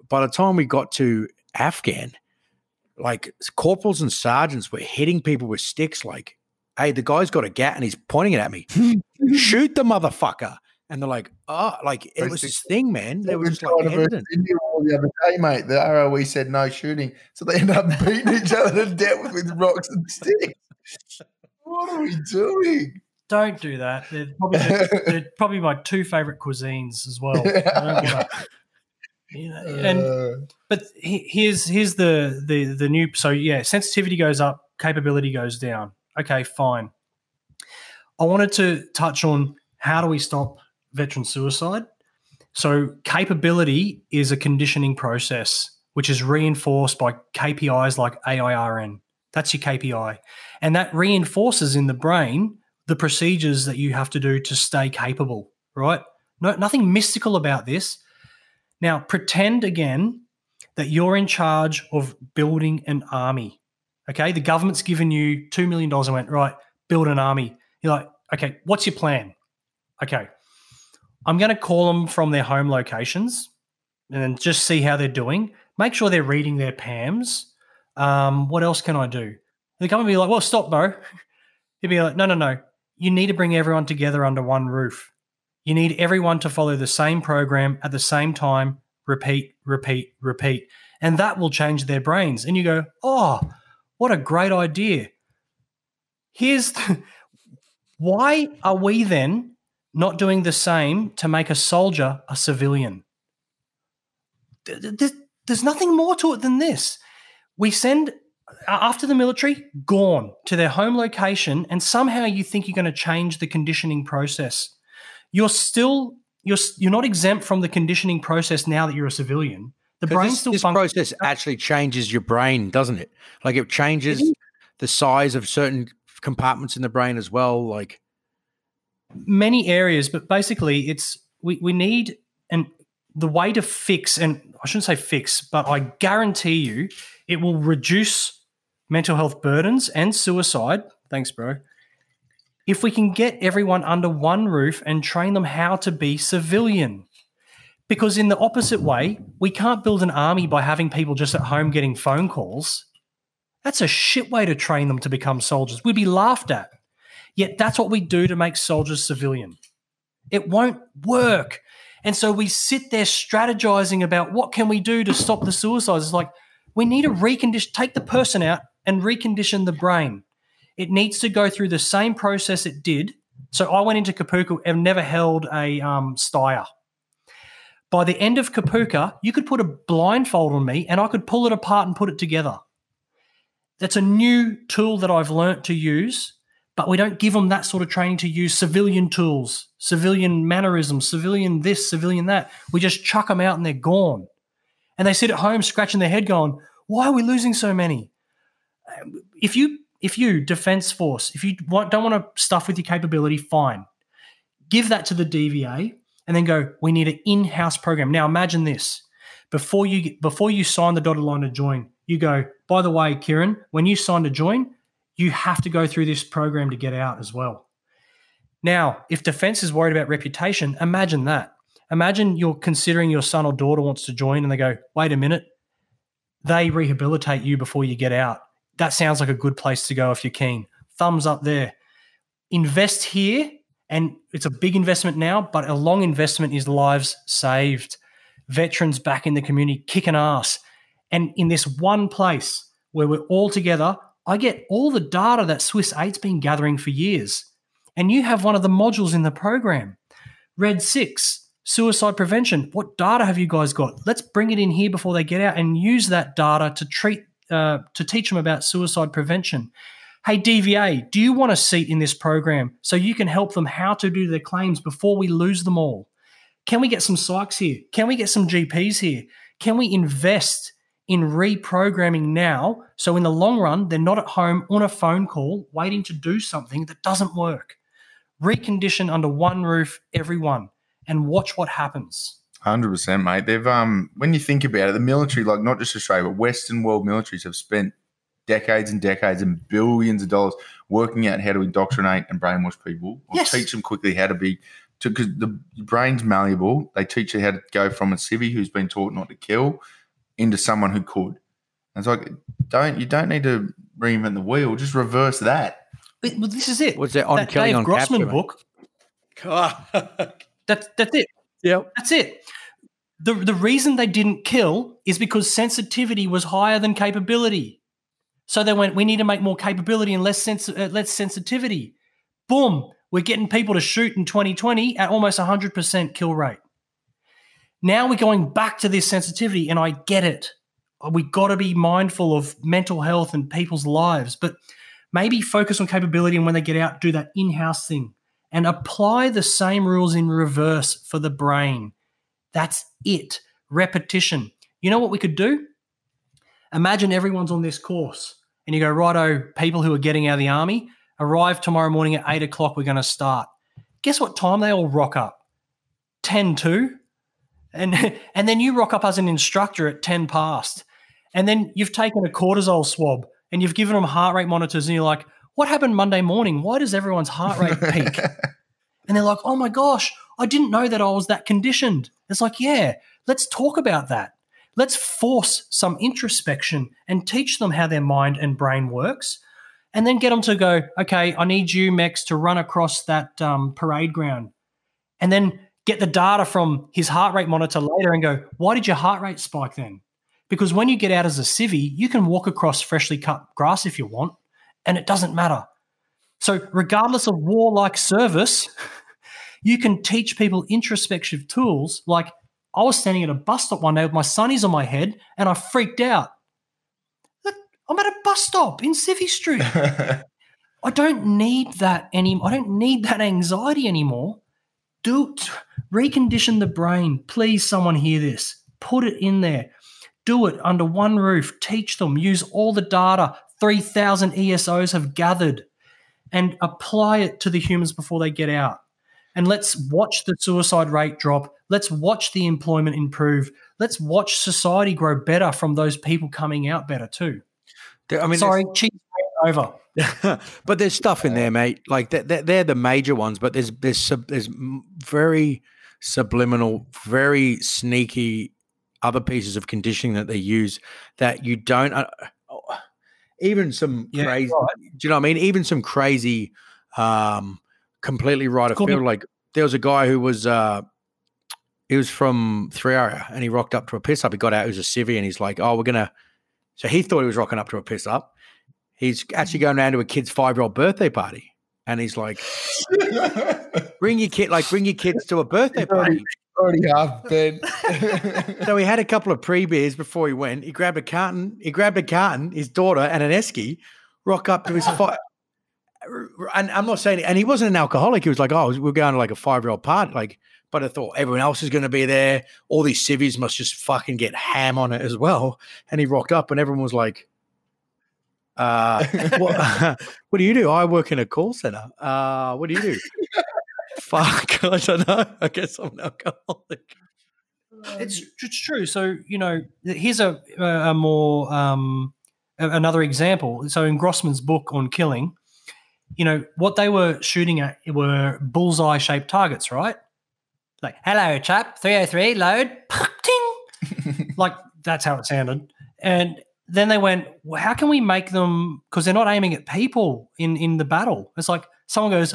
by the time we got to Afghan, like corporals and sergeants were hitting people with sticks. Like, hey, the guy's got a gat and he's pointing it at me. [LAUGHS] Shoot the motherfucker! And they're like, oh, like it was this thing, man. They were just like hesitant. The other day, mate. The ROE said no shooting, so they end up beating each other to death with rocks and sticks. What are we doing? Don't do that. They're probably, they're [LAUGHS] probably my two favorite cuisines as well. [LAUGHS] I don't give a- you know, and Uh, but he- here's here's the the the new so yeah sensitivity goes up capability goes down. Okay fine. I wanted to touch on how do we stop veteran suicide? So capability is a conditioning process which is reinforced by kpis like airn that's your kpi and that reinforces in the brain the procedures that you have to do to stay capable right no, nothing mystical about this now pretend again that you're in charge of building an army. Okay, the government's given you $2 million and went, right, build an army. You're like, okay, what's your plan? Okay, I'm going to call them from their home locations and then just see how they're doing. Make sure they're reading their PAMs. Um, what else can I do? The government be like, well, stop, bro. [LAUGHS] He'd be like, no, no, no. You need to bring everyone together under one roof. You need everyone to follow the same program at the same time repeat, repeat, repeat. And that will change their brains. And you go, oh, what a great idea. Here's the, [LAUGHS] why are we then not doing the same to make a soldier a civilian? Th- th- th- There's nothing more to it than this. We send after the military, gone to their home location, and somehow you think you're going to change the conditioning process. You're still you're you're not exempt from the conditioning process now that you're a civilian. The brain this, still this process actually changes your brain, doesn't it? Like it changes It the size of certain compartments in the brain as well. Like many areas, but basically it's we, we need and the way to fix and I shouldn't say fix, but I guarantee you it will reduce mental health burdens and suicide. Thanks, bro. If we can get everyone under one roof and train them how to be civilian. Because in the opposite way, we can't build an army by having people just at home getting phone calls. That's a shit way to train them to become soldiers. We'd be laughed at. Yet that's what we do to make soldiers civilian. It won't work. And so we sit there strategizing about what can we do to stop the suicides. It's like we need to recondition, take the person out and recondition the brain. It needs to go through the same process it did. So I went into Kapooka and never held a um, Steyr. By the end of Kapooka, you could put a blindfold on me and I could pull it apart and put it together. That's a new tool that I've learnt to use but we don't give them that sort of training to use civilian tools, civilian mannerisms, civilian this, civilian that. We just chuck them out and they're gone. And they sit at home scratching their head going, why are we losing so many? If you, if you, Defence Force, if you don't want to stuff with your capability, fine. Give that to the DVA and then go, we need an in-house program. Now imagine this. Before you before you sign the dotted line to join, you go, by the way, Kieran, when you sign to join, you have to go through this program to get out as well. Now, if defense is worried about reputation, imagine that. Imagine you're considering your son or daughter wants to join and they go, wait a minute, they rehabilitate you before you get out. That sounds like a good place to go if you're keen. Thumbs up there. Invest here, and it's a big investment now, but a long investment is lives saved. Veterans back in the community kicking ass. And in this one place where we're all together, I get all the data that Swiss 8's been gathering for years. And you have one of the modules in the program. Red 6, suicide prevention. What data have you guys got? Let's bring it in here before they get out and use that data to treat uh, to teach them about suicide prevention. Hey DVA, do you want a seat in this program so you can help them how to do their claims before we lose them all? Can we get some psychs here? Can we get some GPs here? Can we invest in reprogramming now so in the long run they're not at home on a phone call waiting to do something that doesn't work? Recondition under one roof, everyone, and watch what happens. Hundred percent, mate. They've um when you think about it, the military, like not just Australia, but Western world militaries have spent decades and decades and billions of dollars working out how to indoctrinate and brainwash people or Yes. teach them quickly how to be because the brain's malleable. They teach you how to go from a civvy who's been taught not to kill into someone who could. And it's like, don't you don't need to reinvent the wheel. Just reverse that. But, well, this is it. Was that on that killing Dave on Grossman capture, mate? book. [LAUGHS] That's that's it. Yep. That's it. The, the reason they didn't kill is because sensitivity was higher than capability. So they went, we need to make more capability and less, sens- uh, less sensitivity. Boom, we're getting people to shoot in 2020 at almost 100% kill rate. Now we're going back to this sensitivity, and I get it. We got to be mindful of mental health and people's lives, but maybe focus on capability and when they get out, do that in house thing and apply the same rules in reverse for the brain. That's it. Repetition. You know what we could do? Imagine everyone's on this course and you go, righto, people who are getting out of the army, arrive tomorrow morning at eight o'clock, we're going to start. Guess what time they all rock up? 10 to. And, [LAUGHS] and then you rock up as an instructor at 10 past. And then you've taken a cortisol swab and you've given them heart rate monitors and you're like, what happened Monday morning? Why does everyone's heart rate [LAUGHS] peak? and they're like, oh my gosh, I didn't know that I was that conditioned. It's like, yeah, let's talk about that. Let's force some introspection and teach them how their mind and brain works. And then get them to go, okay, I need you, Mex, to run across that um, parade ground. And then get the data from his heart rate monitor later and go, why did your heart rate spike then? Because when you get out as a civvy, you can walk across freshly cut grass if you want, and it doesn't matter. So, regardless of warlike service, [LAUGHS] you can teach people introspective tools. Like, I was standing at a bus stop one day with my sunnies on my head, and I freaked out. I'm at a bus stop in Civvy Street. [LAUGHS] I don't need that anymore. I don't need that anxiety anymore. Do it. recondition the brain. Please, someone hear this. Put it in there. Do it under one roof. Teach them. Use all the data 3,000 ESOs have gathered and apply it to the humans before they get out. And let's watch the suicide rate drop. Let's watch the employment improve. Let's watch society grow better from those people coming out better too. I mean, Sorry, cheese over. [LAUGHS] but there's stuff in there, mate. Like they're, they're the major ones, but there's there's sub, there's very subliminal, very sneaky other pieces of conditioning that they use that you don't. Uh, Even some Yeah, crazy. right. Do you know what I mean? Even some crazy, um, completely right of field. Like there was a guy who was. uh he was from Three Area and he rocked up to a piss up. He got out, he was a civvy, and he's like, Oh, we're gonna so he thought he was rocking up to a piss up. He's actually going around to a kid's five year old birthday party. And he's like, bring your kid, like bring your kids to a birthday party. Already half [LAUGHS] dead. So he had a couple of pre beers before he went. He grabbed a carton, he grabbed a carton, his daughter, and an esky, rock up to his [LAUGHS] five. And I'm not saying, and he wasn't an alcoholic. He was like, oh, we're going to like a five year old party. Like, but I thought everyone else is going to be there. All these civvies must just fucking get ham on it as well. And he rocked up, and everyone was like, uh, what, [LAUGHS] what do you do? I work in a call center. Uh, what do you do? Fuck, [LAUGHS] I don't know. I guess I'm an alcoholic. It's it's true. So you know, here's a a more um, another example. So in Grossman's book on killing, you know what they were shooting at were bullseye shaped targets, right? Like, hello, chap, three hundred three, load, [LAUGHS] ting, [LAUGHS] like that's how it sounded. And then they went, well, how can we make them? Because they're not aiming at people in in the battle. It's like someone goes,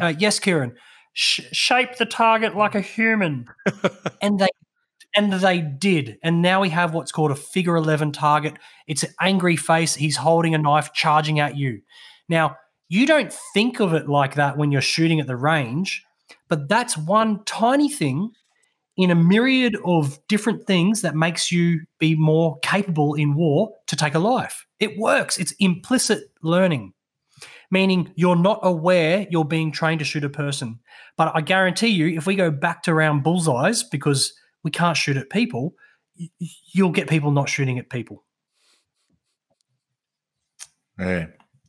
uh, yes, Kieran, sh- shape the target like a human, [LAUGHS] and they and they did. And now we have what's called a figure 11 target. It's an angry face. He's holding a knife, charging at you. Now, you don't think of it like that when you're shooting at the range, but that's one tiny thing in a myriad of different things that makes you be more capable in war to take a life. It works. It's implicit learning, meaning you're not aware you're being trained to shoot a person. But I guarantee you, if we go back to round bullseyes, because we can't shoot at people, you'll get people not shooting at people. Yeah.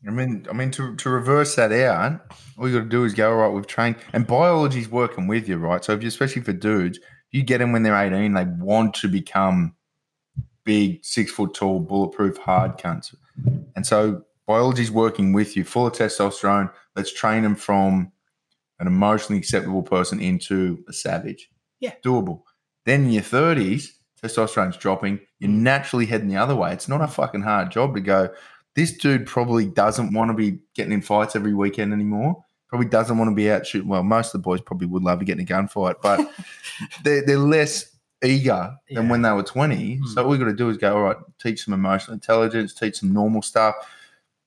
I mean, I mean to, to reverse that out, all you got to do is go right. We've trained, and biology's working with you, right? So if you, especially for dudes, you get them when they're eighteen, they want to become big, six foot tall, bulletproof, hard cunts, and so biology's working with you, full of testosterone. Let's train them from an emotionally acceptable person into a savage. Yeah. Doable. Then in your 30s, testosterone's dropping. You're naturally heading the other way. It's not a fucking hard job to go, this dude probably doesn't want to be getting in fights every weekend anymore. Probably doesn't want to be out shooting. Well, most of the boys probably would love to get in a gunfight, but [LAUGHS] they're, they're less eager than Yeah. when they were 20. Hmm. So all we've got to do is go, all right, teach some emotional intelligence, teach some normal stuff,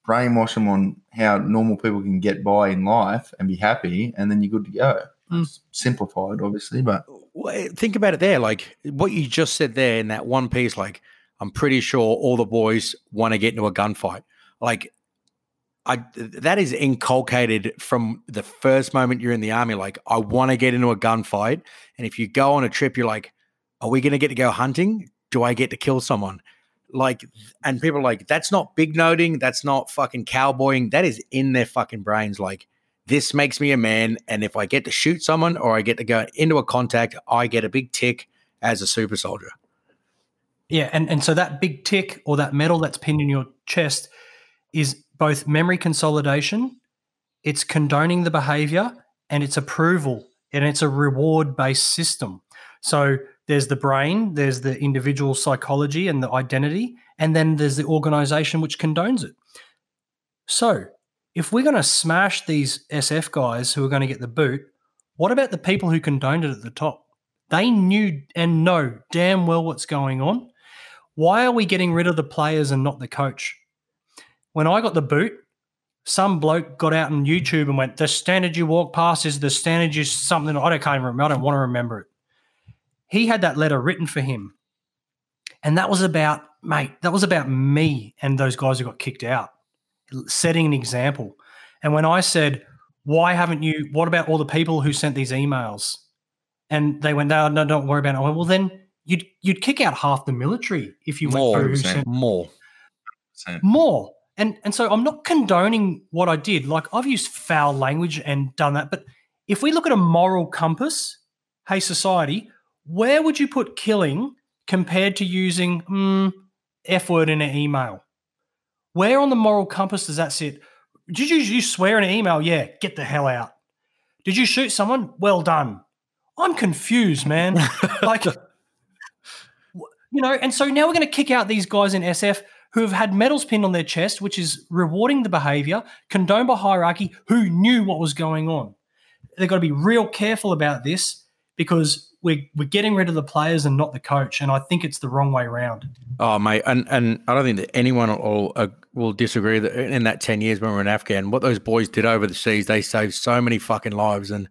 brainwash them on how normal people can get by in life and be happy, and then you're good to go. Hmm. It's simplified, obviously, but eh, think about it there. Like what you just said there in that one piece, like I'm pretty sure all the boys want to get into a gunfight. Like I that is inculcated from the first moment you're in the army. Like, I want to get into a gunfight. And if you go on a trip, you're like, Are we gonna get to go hunting? Do I get to kill someone? Like, and people like, that's not big noting, that's not fucking cowboying. That is in their fucking brains. Like, this makes me a man. And if I get to shoot someone or I get to go into a contact, I get a big tick as a super soldier. Yeah, and, and so that big tick or that medal that's pinned in your chest is both memory consolidation, it's condoning the behavior, and it's approval, and it's a reward based system. So there's the brain, there's the individual psychology and the identity, and then there's the organization which condones it. So if we're going to smash these SF guys who are going to get the boot, what about the people who condoned it at the top? They knew and know damn well what's going on. Why are we getting rid of the players and not the coach? When I got the boot, some bloke got out on YouTube and went, "The standard you walk past is the standard you something." I don't can't remember. I don't want to remember it. He had that letter written for him, and that was about mate. That was about me and those guys who got kicked out, setting an example. And when I said, "Why haven't you? What about all the people who sent these emails?" And they went, "No, no, don't worry about it." I went, "Well, then." You'd, you'd kick out half the military if you went More, through who percent. sent more. more. And and so I'm not condoning what I did. Like I've used foul language and done that. But if we look at a moral compass, hey society, where would you put killing compared to using mm, F word in an email? Where on the moral compass does that sit? Did you, you swear in an email? Yeah, get the hell out. Did you shoot someone? Well done. I'm confused, man. [LAUGHS] like, you know, and so now we're going to kick out these guys in SF who have had medals pinned on their chest, which is rewarding the behavior, condoned by hierarchy, who knew what was going on. They've got to be real careful about this because we're, we're getting rid of the players and not the coach. And I think it's the wrong way around. Oh, mate, and and I don't think that anyone will uh, will disagree that in that ten years when we were in Afghan, what those boys did over the seas, they saved so many fucking lives, and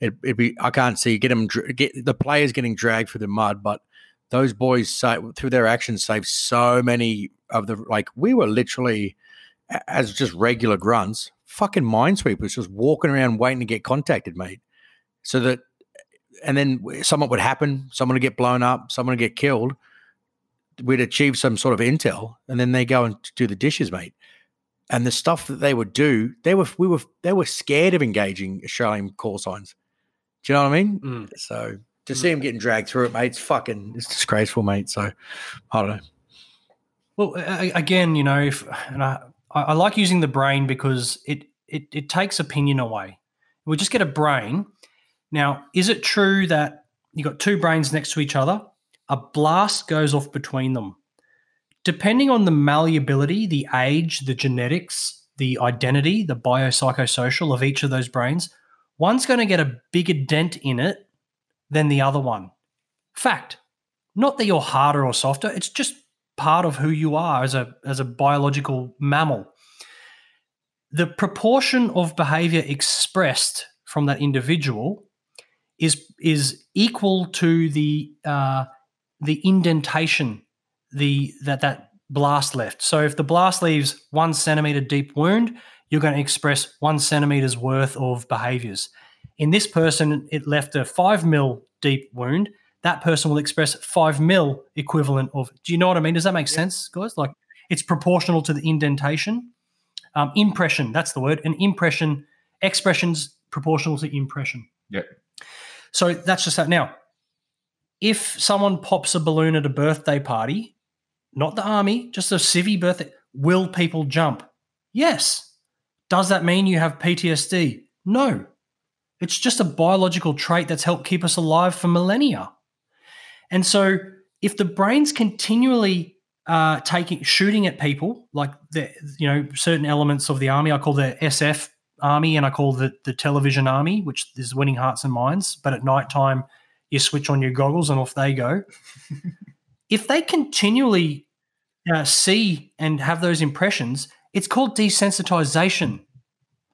it, it'd be I can't see get them get the players getting dragged through the mud, but those boys sa- through their actions saved so many of the like we were literally as just regular grunts, fucking minesweepers, just walking around waiting to get contacted, mate, so that and then something would happen, someone would get blown up, someone would get killed we'd achieve some sort of intel and then they go and do the dishes mate and the stuff that they would do they were we were they were scared of engaging australian call signs do you know what i mean Mm. so to see them getting dragged through it mate it's fucking it's disgraceful mate so i don't know Well, again, you know, if and I, I I like using the brain because it, it it takes opinion away. We just get a brain. Now, is it true that you got two brains next to each other? A blast goes off between them. Depending on the malleability, the age, the genetics, the identity, the biopsychosocial of each of those brains, one's going to get a bigger dent in it than the other one. Fact. Not that you're harder or softer, it's just part of who you are as a as a biological mammal. The proportion of behavior expressed from that individual is is equal to the uh, the indentation the that that blast left. So if the blast leaves one centimeter deep wound, you're going to express one centimeter's worth of behaviors. In this person, it left a five mil deep wound that person will express five mil equivalent of. Do you know what I mean? Does that make sense, guys? Like it's proportional to the indentation. Um, impression, that's the word. An impression, expressions proportional to impression. Yep. So that's just that. Now, if someone pops a balloon at a birthday party, not the army, just a civvy birthday, will people jump? Yes. Does that mean you have PTSD? No. It's just a biological trait that's helped keep us alive for millennia. And so, if the brain's continually uh, taking shooting at people, like the you know certain elements of the army, I call the SF army, and I call the the television army, which is winning hearts and minds. But at night time, you switch on your goggles and off they go. [LAUGHS] if they continually uh, see and have those impressions, it's called desensitization.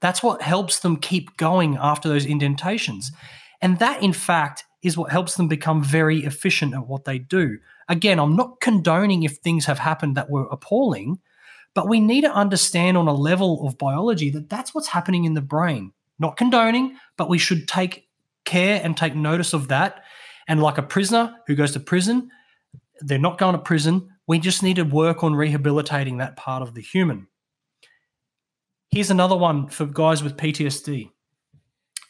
That's what helps them keep going after those indentations. And that, in fact, is what helps them become very efficient at what they do. Again, I'm not condoning if things have happened that were appalling, but we need to understand on a level of biology that that's what's happening in the brain. Not condoning, but we should take care and take notice of that. And like a prisoner who goes to prison, they're not going to prison. We just need to work on rehabilitating that part of the human. Here's another one for guys with PTSD.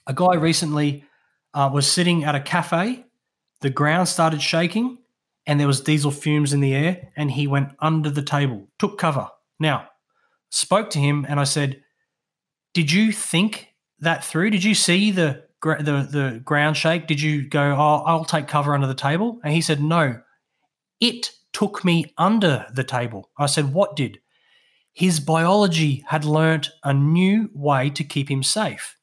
A guy recently uh, was sitting at a cafe. The ground started shaking, and there was diesel fumes in the air. And he went under the table, took cover. Now, spoke to him, and I said, "Did you think that through? Did you see the the the ground shake? Did you go, oh, I'll take cover under the table?" And he said, "No, it took me under the table." I said, "What did?" his biology had learnt a new way to keep him safe.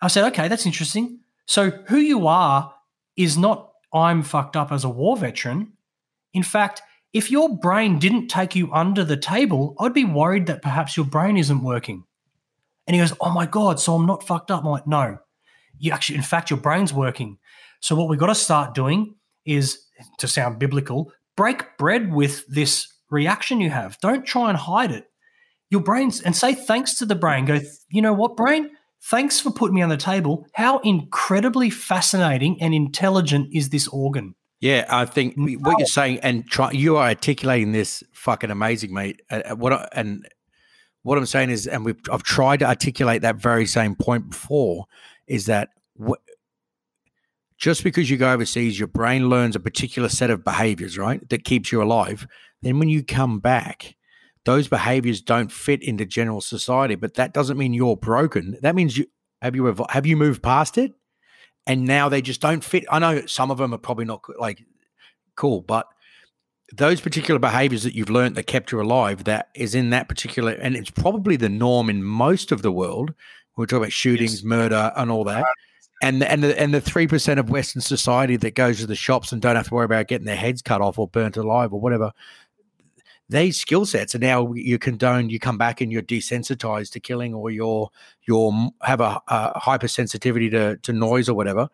I said, okay, that's interesting. So, who you are is not I'm fucked up as a war veteran. In fact, if your brain didn't take you under the table, I'd be worried that perhaps your brain isn't working. And he goes, Oh my God, so I'm not fucked up. I'm like, No, you actually, in fact, your brain's working. So, what we've got to start doing is, to sound biblical, break bread with this reaction you have. Don't try and hide it. Your brain's and say thanks to the brain. Go, you know what, brain? Thanks for putting me on the table. How incredibly fascinating and intelligent is this organ? Yeah, I think what you're saying and try, you are articulating this fucking amazing, mate. Uh, what I, and what I'm saying is, and we've I've tried to articulate that very same point before, is that what, just because you go overseas, your brain learns a particular set of behaviors, right, that keeps you alive. Then when you come back, those behaviors don't fit into general society, but that doesn't mean you're broken. That means you have you have you moved past it, and now they just don't fit. I know some of them are probably not like cool, but those particular behaviors that you've learned that kept you alive, that is in that particular, and it's probably the norm in most of the world. We're talking about shootings, yes. murder, and all that. And the, and the and the three percent of Western society that goes to the shops and don't have to worry about getting their heads cut off or burnt alive or whatever these skill sets are now you condone you come back and you're desensitized to killing or you're you're have a, a hypersensitivity to, to noise or whatever.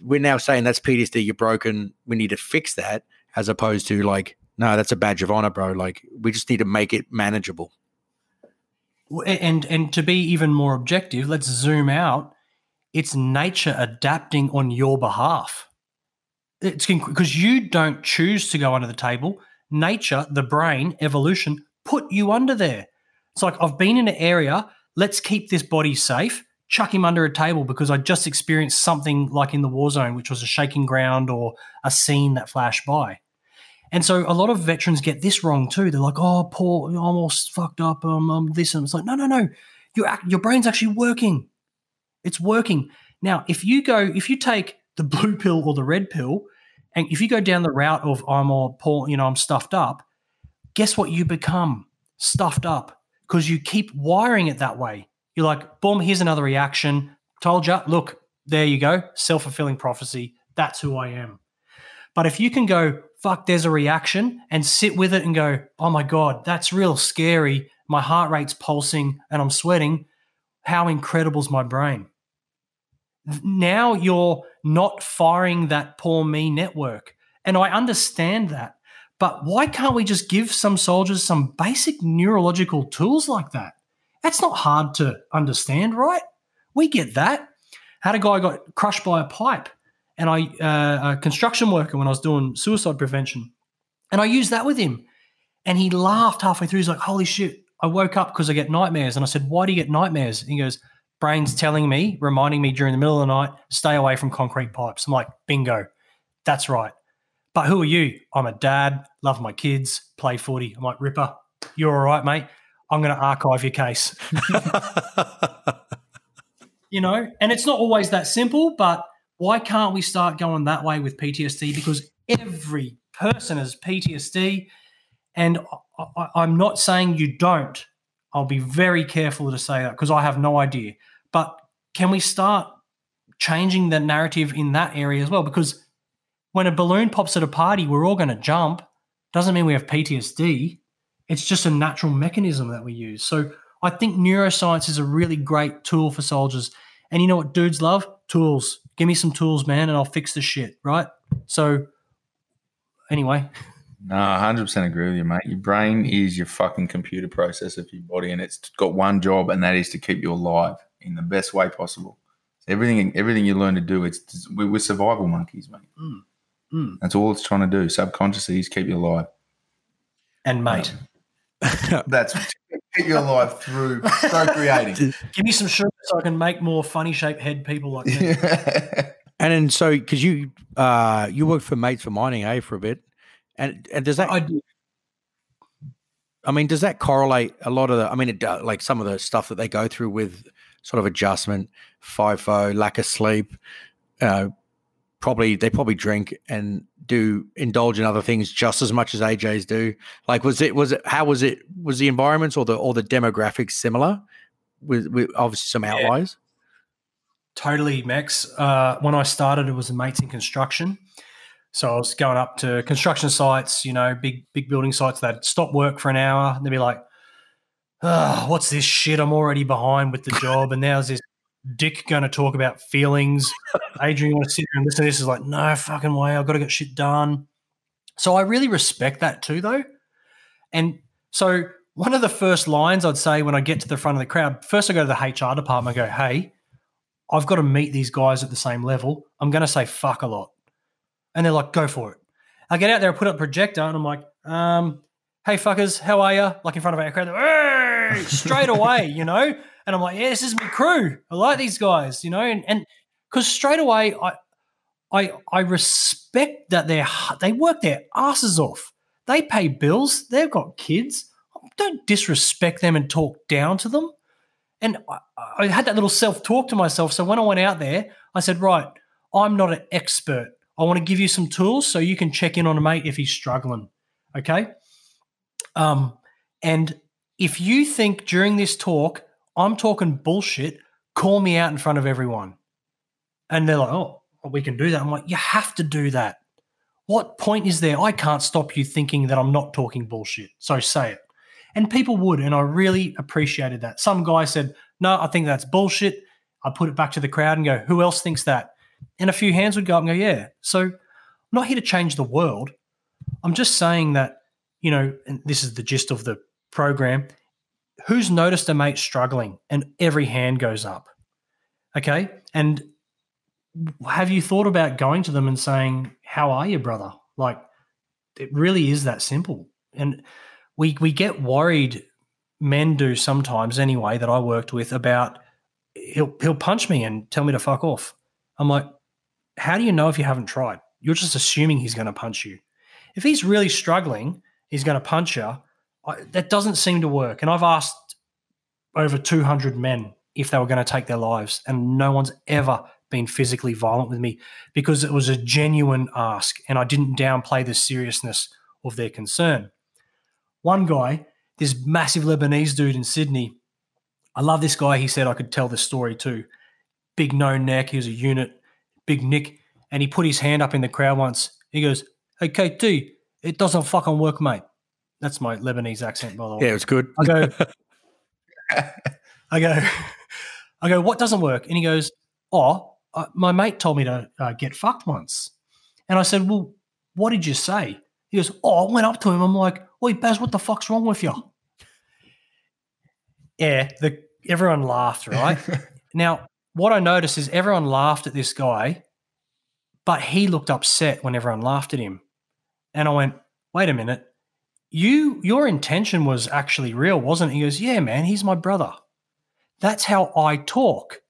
We're now saying that's ptsd you're broken we need to fix that as opposed to like no that's a badge of honor bro like we just need to make it manageable. And and to be even more objective let's zoom out. It's nature adapting on your behalf. It's because you don't choose to go under the table nature, the brain, evolution put you under there. It's like I've been in an area, let's keep this body safe, chuck him under a table because I just experienced something like in the war zone, which was a shaking ground or a scene that flashed by. And so a lot of veterans get this wrong too. They're like, "Oh, poor, I'm all fucked up. Um, um this." And it's like, no, no, no. Your your brain's actually working. It's working. Now, if you go, if you take the [LAUGHS] blue pill or the red pill, and if you go down the route of I'm all poor, you know, I'm stuffed up, guess what you become? Stuffed up because you keep wiring it that way. You're like, boom, here's another reaction. Told you, look, there you go. Self fulfilling prophecy. That's who I am. But if you can go, fuck, there's a reaction and sit with it and go, oh my God, that's real scary. My heart rate's pulsing and I'm sweating. How incredible's my brain? now you're not firing that poor me network. And I understand that. But why can't we just give some soldiers some basic neurological tools like that? That's not hard to understand, right? We get that. Had a guy got crushed by a pipe, and I, uh, a construction worker, when I was doing suicide prevention, and I used that with him, and he laughed halfway through. He's like, "Holy shit!" I woke up because I get nightmares, and I said, "Why do you get nightmares?" And he goes, brain's telling me, reminding me during the middle of the night, stay away from concrete pipes. I'm like, bingo, that's right. But who are you? I'm a dad, love my kids, play footy. I'm like, Ripper, you're all right, mate. I'm going to archive your case. [LAUGHS] you know, and it's not always that simple, but why can't we start going that way with PTSD? Because every person has PTSD, and I, am not saying you don't. I'll be very careful to say that because I have no idea. But can we start changing the narrative in that area as well? Because when a balloon pops at a party, we're all going to jump. Doesn't mean we have PTSD. It's just a natural mechanism that we use. So I think neuroscience is a really great tool for soldiers. And you know what dudes love? Tools. Give me some tools, man, and I'll fix the shit, right? So anyway. No, 100% agree with you, mate. Your brain is your fucking computer processor for your body, and it's got one job, and that is to keep you alive in the best way possible. everything, everything you learn to do, it's we're survival monkeys, mate. Mm. Mm. That's all it's trying to do. Subconsciously, is keep you alive. And mate, that's keep you alive through [LAUGHS] procreating. Give me some sugar so I can make more funny shaped head people like me. and then so because you uh you worked for Mates for Mining, eh, for a bit, and and does that? I do. I mean, does that correlate a lot of the? I mean, it does, like some of the stuff that they go through with sort of adjustment, FIFO, lack of sleep, uh, probably they probably drink and do indulge in other things just as much as AJs do. Like, was it was it how was it was the environments or the or the demographics similar with, with obviously some outliers? Yeah. Totally, Max. Uh, when I started, it was a mates in construction. So I was going up to construction sites, you know, big big building sites that stop work for an hour. And they'd be like, oh, "What's this shit? I'm already behind with the job." And now there's this Dick going to talk about feelings. Adrian want to sit there and listen to this is like, no fucking way. I've got to get shit done. So I really respect that too, though. And so one of the first lines I'd say when I get to the front of the crowd, first I go to the HR department, I go, hey, I've got to meet these guys at the same level. I'm going to say fuck a lot. And they're like, go for it. I get out there, I put up a projector, and I'm like, um, hey fuckers, how are you? Like in front of our crowd! [LAUGHS] straight away, you know? And I'm like, yeah, this is my crew. I like these guys, you know, and and because straight away I I I respect that they're they work their asses off. They pay bills. They've got kids. Don't disrespect them and talk down to them. And I, I had that little self talk to myself. So when I went out there, I said, right, I'm not an expert. I want to give you some tools so you can check in on a mate if he's struggling. Okay. Um, and if you think during this talk I'm talking bullshit. Call me out in front of everyone. And they're like, oh, we can do that. I'm like, you have to do that. What point is there? I can't stop you thinking that I'm not talking bullshit. So say it. And people would. And I really appreciated that. Some guy said, no, I think that's bullshit. I put it back to the crowd and go, who else thinks that? And a few hands would go up and go, yeah. So I'm not here to change the world. I'm just saying that, you know, and this is the gist of the program who's noticed a mate struggling and every hand goes up? Okay and have you thought about going to them and saying how are you brother? Like it really is that simple. And we we get worried men do sometimes anyway that i worked with about he'll he'll punch me and tell me to fuck off. I'm like how do you know if you haven't tried? You're just assuming he's going to punch you. If he's really struggling he's going to punch you I, that doesn't seem to work. And I've asked over 200 men if they were going to take their lives, and no one's ever been physically violent with me because it was a genuine ask and I didn't downplay the seriousness of their concern. One guy, this massive Lebanese dude in Sydney, I love this guy. He said I could tell the story too. Big no neck, he was a unit, big nick, and he put his hand up in the crowd once. He goes, Hey, KT, it doesn't fucking work, mate. That's my Lebanese accent, by the way. Yeah, it's good. I go, [LAUGHS] I go, I go. What doesn't work? And he goes, "Oh, uh, my mate told me to uh, get fucked once." And I said, "Well, what did you say?" He goes, "Oh, I went up to him. I'm like, "Oi, Baz, what the fuck's wrong with you?" yeah, the everyone laughed. Right [LAUGHS] now, what I noticed is everyone laughed at this guy, but he looked upset when everyone laughed at him, and I went, "Wait a minute." You your intention was actually real, wasn't it? He goes, Yeah, man, he's my brother. That's how I talk.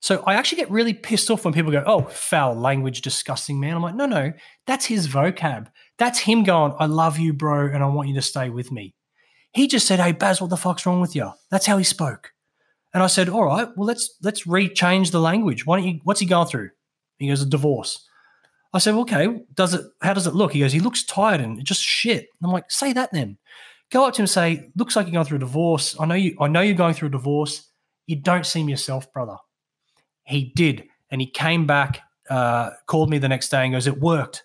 So I actually get really pissed off when people go, Oh, foul language, disgusting man. I'm like, no, no, that's his vocab. That's him going, I love you, bro, and I want you to stay with me. He just said, Hey, Baz, what the fuck's wrong with you? That's how he spoke. And I said, all right, well, let's let's rechange the language. Why don't you? What's he going through? He goes, a divorce. I said, okay, does it? How does it look? He goes, he looks tired and just shit. I'm like, say that then. Go up to him and say, looks like you're going through a divorce. I know you. I know you're going through a divorce. You don't seem yourself, brother. He did, and he came back, uh, called me the next day, and goes, it worked.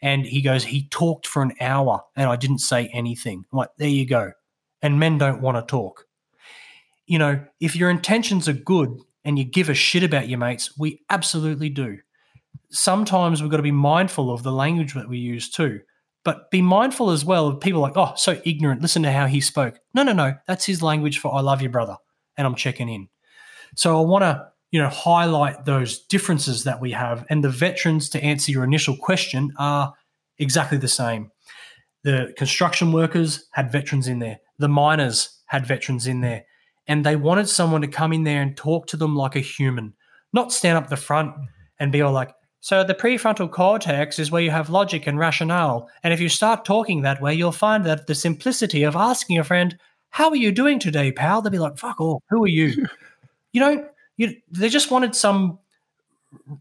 And he goes, he talked for an hour, and I didn't say anything. I'm like, there you go. And men don't want to talk you know, if your intentions are good and you give a shit about your mates, we absolutely do. Sometimes we've got to be mindful of the language that we use too. But be mindful as well of people like, oh, so ignorant. Listen to how he spoke. No, no, no. That's his language for I love you, brother. And I'm checking in. So I want to, you know, highlight those differences that we have. And the veterans, to answer your initial question, are exactly the same. The construction workers had veterans in there. The miners had veterans in there and they wanted someone to come in there and talk to them like a human, not stand up the front and be all like, so the prefrontal cortex is where you have logic and rationale. And if you start talking that way, you'll find that the simplicity of asking a friend, how are you doing today, pal? They'll be like, fuck off, who are you? [LAUGHS] you know, you, they just wanted some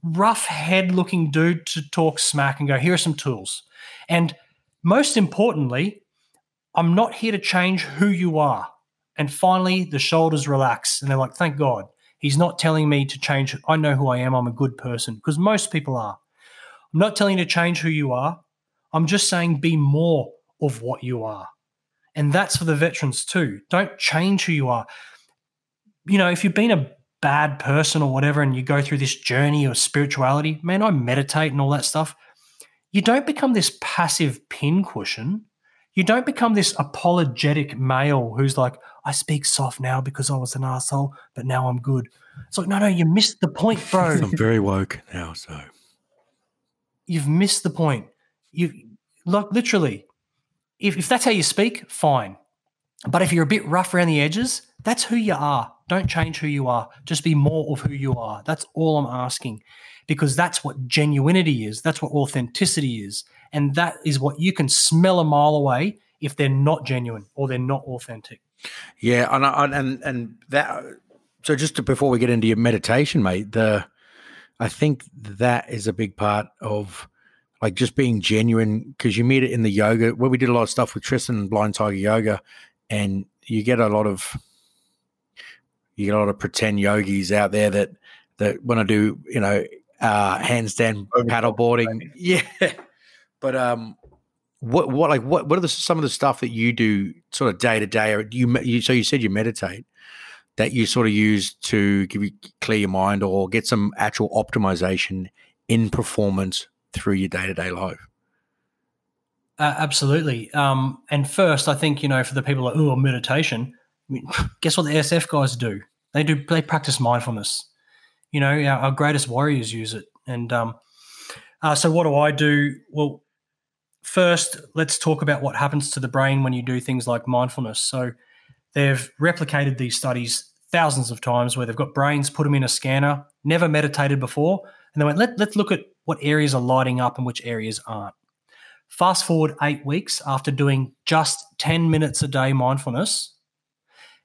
rough head looking dude to talk smack and go, here are some tools. And most importantly, I'm not here to change who you are. And finally, the shoulders relax and they're like, thank God. He's not telling me to change. I know who I am. I'm a good person because most people are. I'm not telling you to change who you are. I'm just saying be more of what you are. And that's for the veterans too. Don't change who you are. You know, if you've been a bad person or whatever and you go through this journey of spirituality, man, I meditate and all that stuff. You don't become this passive pincushion. You don't become this apologetic male who's like, I speak soft now because I was an asshole, but now I'm good. It's like, no, no, you missed the point, bro. [LAUGHS] I'm very woke now, so you've missed the point. You look literally, if, if that's how you speak, fine. But if you're a bit rough around the edges, that's who you are. Don't change who you are. Just be more of who you are. That's all I'm asking. Because that's what genuinity is. That's what authenticity is. And that is what you can smell a mile away if they're not genuine or they're not authentic. Yeah, and and and that. So just to, before we get into your meditation, mate, the I think that is a big part of like just being genuine because you meet it in the yoga where we did a lot of stuff with Tristan and Blind Tiger Yoga, and you get a lot of you get a lot of pretend yogis out there that that want to do you know uh handstand paddleboarding, [LAUGHS] yeah. But um, what what like what what are the, some of the stuff that you do sort of day to day or you, you so you said you meditate that you sort of use to give you clear your mind or get some actual optimization in performance through your day to day life? Uh, absolutely. Um, and first i think you know for the people like oh meditation. I mean, [LAUGHS] guess what the sf guys do? They do they practice mindfulness. You know our, our greatest warriors use it. And um, uh, so what do i do? Well first, let's talk about what happens to the brain when you do things like mindfulness. So, they've replicated these studies thousands of times where they've got brains, put them in a scanner, never meditated before, and they went, Let, let's look at what areas are lighting up and which areas aren't. Fast forward eight weeks after doing just 10 minutes a day mindfulness,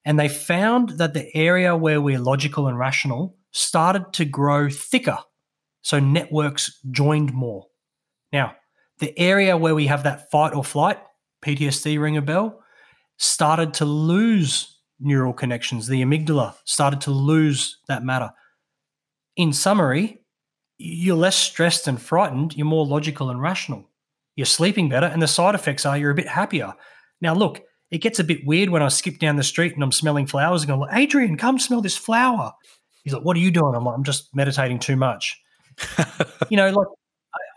and they found that the area where we're logical and rational started to grow thicker. So networks joined more. Now, the area where we have that fight or flight, PTSD ring a bell, started to lose neural connections. The amygdala started to lose that matter. In summary, you're less stressed and frightened, you're more logical and rational. You're sleeping better, and the side effects are you're a bit happier. Now, look, it gets a bit weird when I skip down the street and I'm smelling flowers and go, Adrian, come smell this flower. He's like, What are you doing? I'm like, I'm just meditating too much. [LAUGHS] you know, like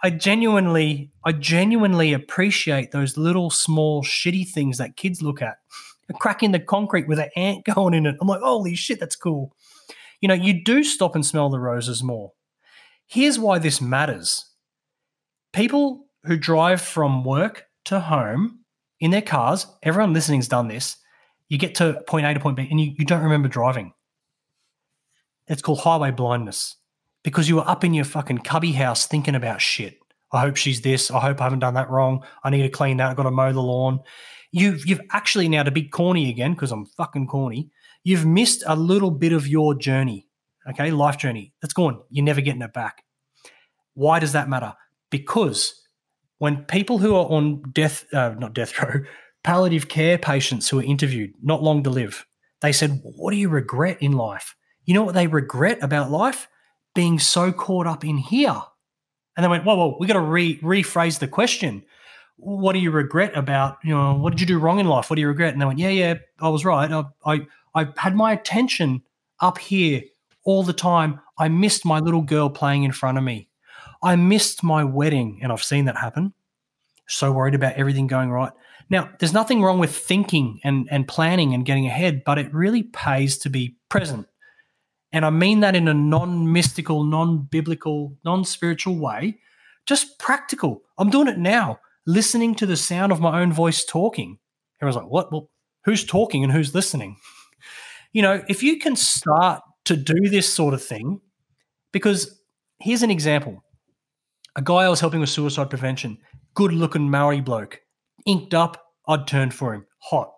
I genuinely, I genuinely appreciate those little small shitty things that kids look at. A crack in the concrete with an ant [LAUGHS] going in it. I'm like, holy shit, that's cool. You know, you do stop and smell the roses more. Here's why this matters. People who drive from work to home in their cars, everyone listening's done this. You get to point A to point B and you, you don't remember driving. It's called highway blindness because you were up in your fucking cubby house thinking about shit. I hope she's this. I hope I haven't done that wrong. I need to clean that. I've got to mow the lawn. You've you've actually now to be corny again because I'm fucking corny. You've missed a little bit of your journey, okay, life journey. That's gone. You're never getting it back. Why does that matter? Because when people who are on death, uh, not death row, [LAUGHS] palliative care patients who are interviewed, not long to live, they said, What do you regret in life? You know what they regret about life? Being so caught up in here. And they went, Whoa, whoa, we got to re- rephrase the question. What do you regret about, you know, what did you do wrong in life? What do you regret? And they went, Yeah, yeah, I was right. I, I, I had my attention up here all the time. I missed my little girl playing in front of me. I missed my wedding, and I've seen that happen. So worried about everything going right. Now, there's nothing wrong with thinking and, and planning and getting ahead, but it really pays to be present. And I mean that in a non mystical, non biblical, non spiritual way, just practical. I'm doing it now, listening to the sound of my own voice talking. Everyone's like, what? Well, who's talking and who's listening? [LAUGHS] You know, if you can start to do this sort of thing, because here's an example a guy I was helping with suicide prevention, good looking Maori bloke, inked up, I'd turn for him. Hot.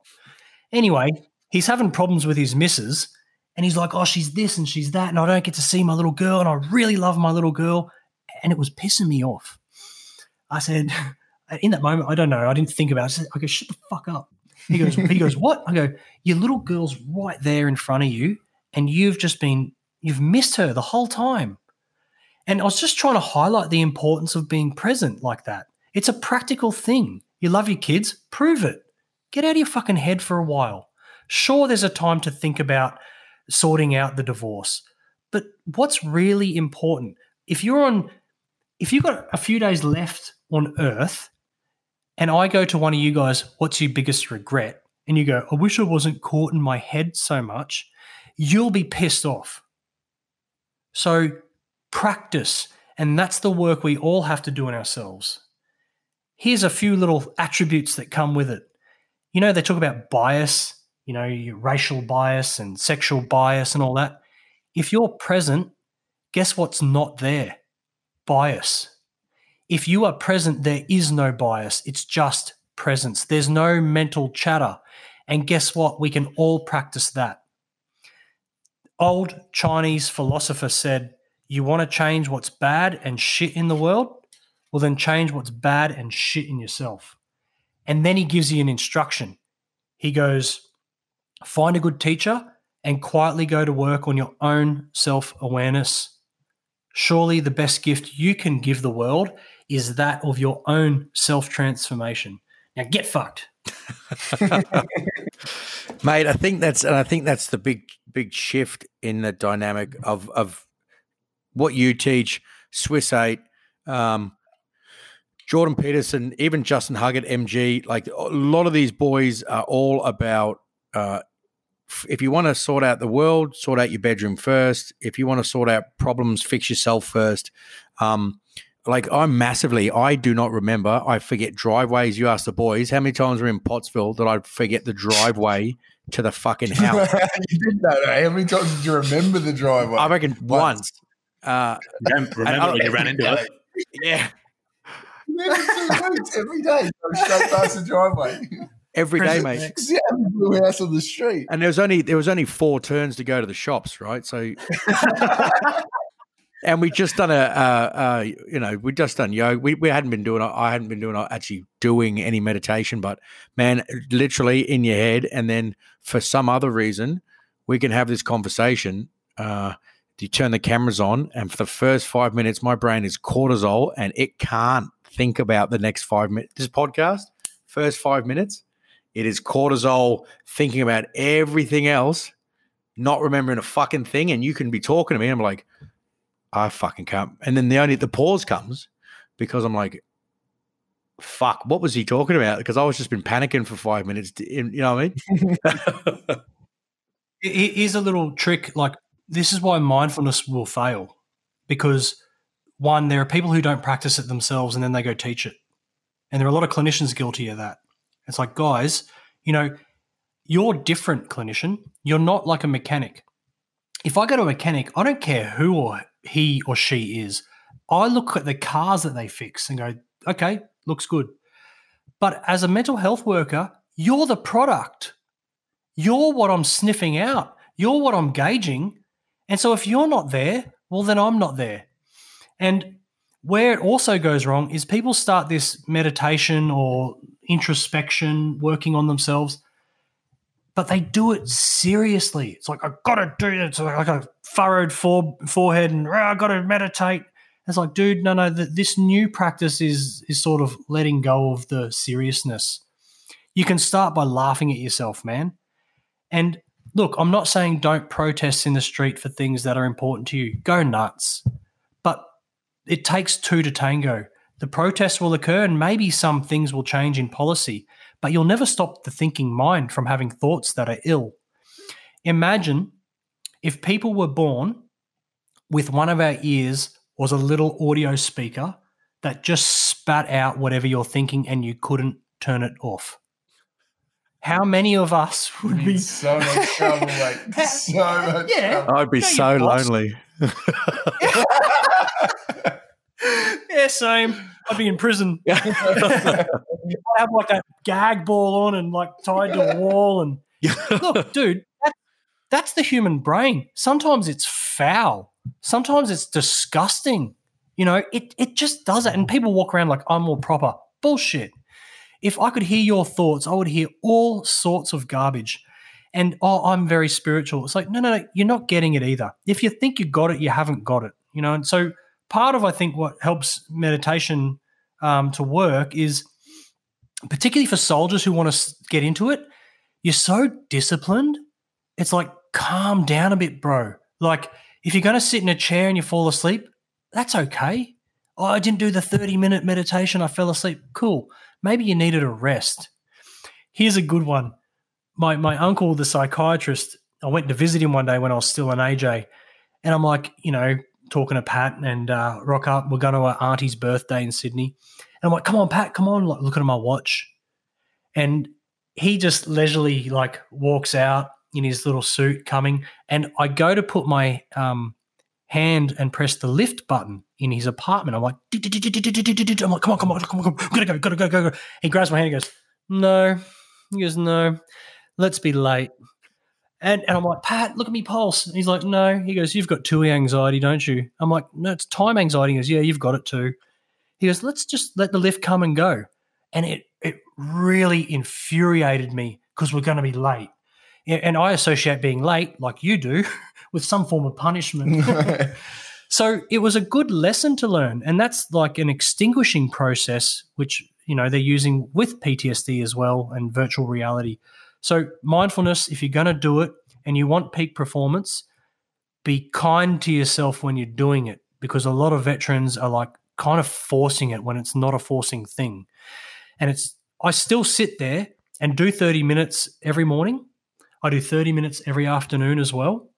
Anyway, he's having problems with his missus, and he's like, oh, she's this and she's that, and I don't get to see my little girl, and I really love my little girl. And it was pissing me off. I said, [LAUGHS] in that moment, I don't know, I didn't think about it. I, said, I go, shut the fuck up. He goes, he goes, what? I go, your little girl's right there in front of you, and you've just been, you've missed her the whole time. And I was just trying to highlight the importance of being present like that. It's a practical thing. You love your kids, prove it. Get out of your fucking head for a while. Sure, there's a time to think about sorting out the divorce, but what's really important? If you're on, if you've got a few days left on earth, and I go to one of you guys, what's your biggest regret? And you go, I wish I wasn't caught in my head so much, you'll be pissed off. So practice. And that's the work we all have to do in ourselves here's a few little attributes that come with it. You know, they talk about bias, you know, racial bias and sexual bias and all that. If you're present, guess what's not there? Bias. If you are present, there is no bias. It's just presence. There's no mental chatter. And guess what? We can all practice that. Old Chinese philosopher said, You want to change what's bad and shit in the world? Well, then change what's bad and shit in yourself. And then he gives you an instruction. He goes, find a good teacher and quietly go to work on your own self awareness. Surely the best gift you can give the world is that of your own self transformation. Now get fucked. [LAUGHS] Mate, I think that's and I think that's the big big shift in the dynamic of of what you teach, Swiss eight, um, Jordan Peterson, even Justin Huggett, MG, like a lot of these boys are all about uh, if you want to sort out the world, sort out your bedroom first. If you want to sort out problems, fix yourself first. Um, like I'm massively, I do not remember. I forget driveways. You ask the boys how many times we're in Pottsville that I forget the driveway to the fucking [LAUGHS] house. you did that. How many times did you remember the driveway? I reckon once. once. Uh, you don't remember when you ran into it. [LAUGHS] Yeah every day, straight past the driveway. [LAUGHS] Every day, mate. [LAUGHS] Yeah, blue house on the street. And there was only there was only four turns to go to the shops, right? So, [LAUGHS] and we just done a, uh, uh, you know, we just done yoga. We, we hadn't been doing. I hadn't been doing actually doing any meditation, but man, literally in your head, and then for some other reason, we can have this conversation. Uh, you turn the cameras on, and for the first five minutes, my brain is cortisol, and it can't think about the next five minutes. This podcast, first five minutes, it is cortisol thinking about everything else, not remembering a fucking thing. And you can be talking to me, and I'm like, I fucking can't. And then the only the pause comes because I'm like, fuck, what was he talking about? Because I was just been panicking for five minutes. You know what I mean? [LAUGHS] Here's a little trick. Like this is why mindfulness will fail because one, there are people who don't practice it themselves and then they go teach it. And there are a lot of clinicians guilty of that. It's like, guys, you know, you're different, clinician. You're not like a mechanic. If I go to a mechanic, I don't care who or he or she is. I look at the cars that they fix and go, okay, looks good. But as a mental health worker, you're the product. You're what I'm sniffing out. You're what I'm gauging. And so if you're not there, well, then I'm not there. And where it also goes wrong is people start this meditation or introspection, working on themselves, but they do it seriously. It's like, I've got to do it. It's like a furrowed fore- forehead and "Ah, I've got to meditate. It's like, dude, no, no, th- this new practice is is sort of letting go of the seriousness. You can start by laughing at yourself, man. And look, I'm not saying don't protest in the street for things that are important to you. Go nuts. But it takes two to tango. The protests will occur and maybe some things will change in policy, but you'll never stop the thinking mind from having thoughts that are ill. Imagine if people were born with one of our ears was a little audio speaker that just spat out whatever you're thinking and you couldn't turn it off. How many of us would be so much trouble, mate. [LAUGHS] So much Yeah. trouble. I'd be No, so lonely. [LAUGHS] [LAUGHS] Yeah, same. I'd be in prison. [LAUGHS] [LAUGHS] I'd have like that gag ball on and like tied to a wall. And look, dude, that, that's the human brain. Sometimes it's foul. Sometimes it's disgusting. You know, it it just does it. And people walk around like I'm all proper. Bullshit. If I could hear your thoughts, I would hear all sorts of garbage. And oh, I'm very spiritual. It's like, no, no, no, you're not getting it either. If you think you got it, you haven't got it. You know, and so part of I think what helps meditation um, to work is particularly for soldiers who want to get into it. You're so disciplined. It's like calm down a bit, bro. Like if you're going to sit in a chair and you fall asleep, that's okay. Oh, I didn't do the 30 minute meditation. I fell asleep. Cool. Maybe you needed a rest. Here's a good one. My my uncle, the psychiatrist, I went to visit him one day when I was still an AJ, and I'm like, you know, talking to Pat and uh, rock up. We're going to our auntie's birthday in Sydney. And I'm like, come on, Pat, come on. Like, looking at my watch. And he just leisurely like walks out in his little suit coming. And I go to put my um, hand and press the lift button in his apartment. I'm like, I'm like, come on, come on, come on, come on. Gotta go, gotta go, go, go. He grabs my hand and goes, no. He goes, no, let's be late. And, and I'm like, Pat, look at me pulse. And he's like, no. He goes, you've got TUI anxiety, don't you? I'm like, no, it's time anxiety. He goes, yeah, you've got it too. He goes, let's just let the lift come and go. And it it really infuriated me because we're going to be late. And I associate being late, like you do, [LAUGHS] with some form of punishment. [LAUGHS] so it was a good lesson to learn. And that's like an extinguishing process, which, you know, they're using with PTSD as well and virtual reality. So mindfulness, if you're going to do it and you want peak performance, be kind to yourself when you're doing it because a lot of veterans are like kind of forcing it when it's not a forcing thing. And it's I still sit there and do 30 minutes every morning. I do 30 minutes every afternoon as well.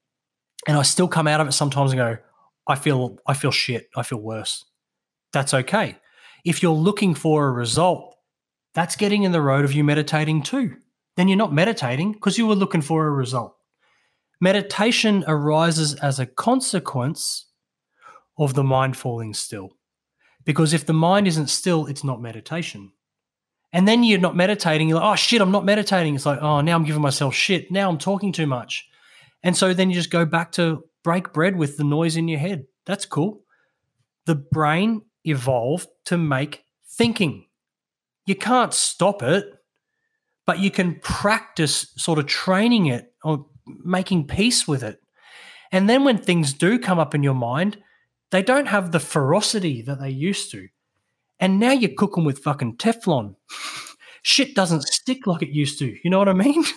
And I still come out of it sometimes and go, I feel I feel shit. I feel worse. That's okay. If you're looking for a result, that's getting in the road of you meditating too. Then you're not meditating because you were looking for a result. Meditation arises as a consequence of the mind falling still. Because if the mind isn't still, it's not meditation. And then you're not meditating. You're like, oh shit, I'm not meditating. It's like, oh, now I'm giving myself shit. Now I'm talking too much. And so then you just go back to break bread with the noise in your head. That's cool. The brain evolved to make thinking. You can't stop it, but you can practice sort of training it or making peace with it. And then when things do come up in your mind, they don't have the ferocity that they used to. And now you're cooking with fucking Teflon. [LAUGHS] Shit doesn't stick like it used to. You know what I mean? [LAUGHS]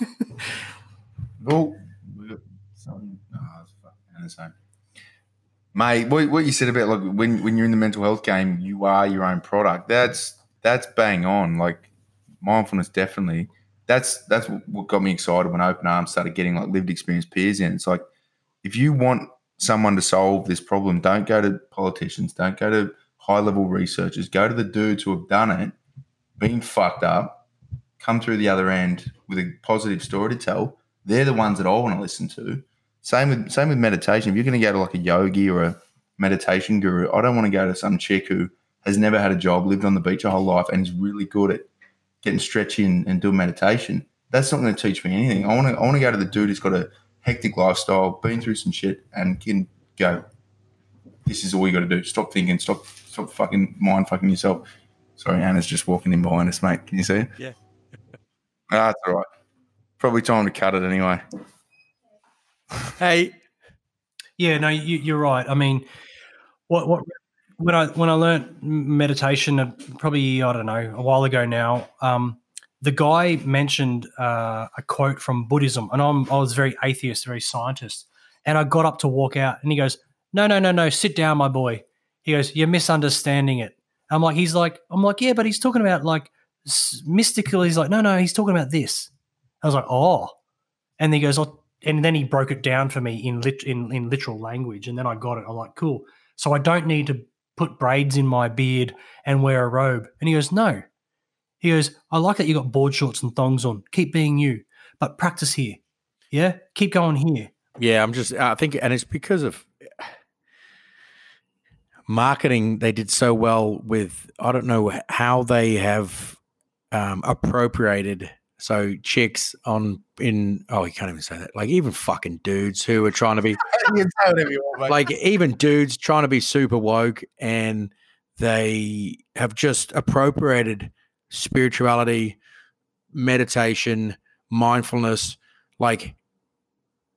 Well. Mate, what, what you said about like when, when you're in the mental health game, you are your own product. That's that's bang on. Like mindfulness, definitely. That's that's what got me excited when Open Arms started getting like lived experience peers in. It's like if you want someone to solve this problem, don't go to politicians, don't go to high level researchers, go to the dudes who have done it, been fucked up, come through the other end with a positive story to tell. They're the ones that I want to listen to. Same with same with meditation. If you're going to go to like a yogi or a meditation guru, I don't want to go to some chick who has never had a job, lived on the beach her whole life, and is really good at getting stretchy and, and doing meditation. That's not going to teach me anything. I want to I want to go to the dude who's got a hectic lifestyle, been through some shit, and can go. This is all you got to do. Stop thinking. Stop stop fucking mind fucking yourself. Sorry, Anna's just walking in behind us, mate. Can you see it? Yeah. [LAUGHS] Ah, that's all right. Probably time to cut it anyway. Hey, Yeah, no, you, you're right. I mean, what what when I when I learnt meditation, uh, probably I don't know a while ago now. Um, the guy mentioned uh, a quote from Buddhism, and I'm I was very atheist, very scientist, and I got up to walk out, and he goes, "No, no, no, no, sit down, my boy." He goes, "You're misunderstanding it." I'm like, he's like, I'm like, yeah, but he's talking about like mystical. He's like, no, no, he's talking about this. I was like, oh, and he goes, oh, and then he broke it down for me in lit in, in literal language, and then I got it. I'm like, cool. So I don't need to put braids in my beard and wear a robe. And he goes, no. He goes, I like that you got board shorts and thongs on. Keep being you, but practice here. Yeah, keep going here. Yeah, I'm just. I think, and it's because of marketing. They did so well with. I don't know how they have um, appropriated. So chicks on in. Oh, you can't even say that. Like even fucking dudes who are trying to be [LAUGHS] you can say whatever you want, like even dudes trying to be super woke and they have just appropriated spirituality, meditation, mindfulness. Like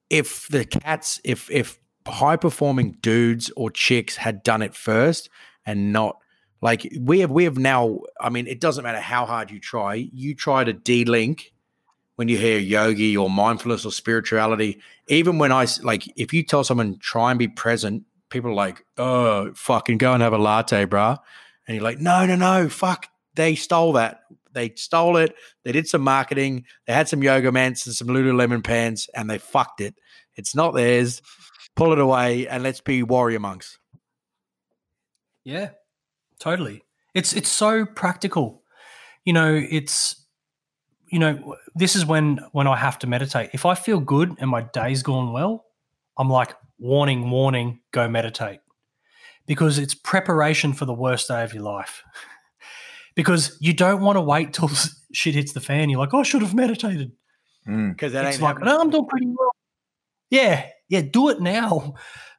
if the cats, if if high performing dudes or chicks had done it first and not like we have we have now I mean it doesn't matter how hard you try, you try to de-link when you hear yogi or mindfulness or spirituality, even when I like, if you tell someone try and be present, people are like, oh, fucking go and have a latte, bruh. And you're like, no, no, no, fuck. They stole that. They stole it. They did some marketing. They had some yoga mats and some Lululemon pants and they fucked it. It's not theirs. Pull it away and let's be warrior monks. Yeah, totally. It's it's so practical. You know, it's you know, this is when when I have to meditate. If I feel good and my day's gone well, I'm like, warning, warning, go meditate. Because it's preparation for the worst day of your life. [LAUGHS] because you don't want to wait till shit hits the fan. You're like, oh, I should have meditated. Mm. Because that it's like, happening. no, I'm doing pretty well. Yeah, yeah, do it now.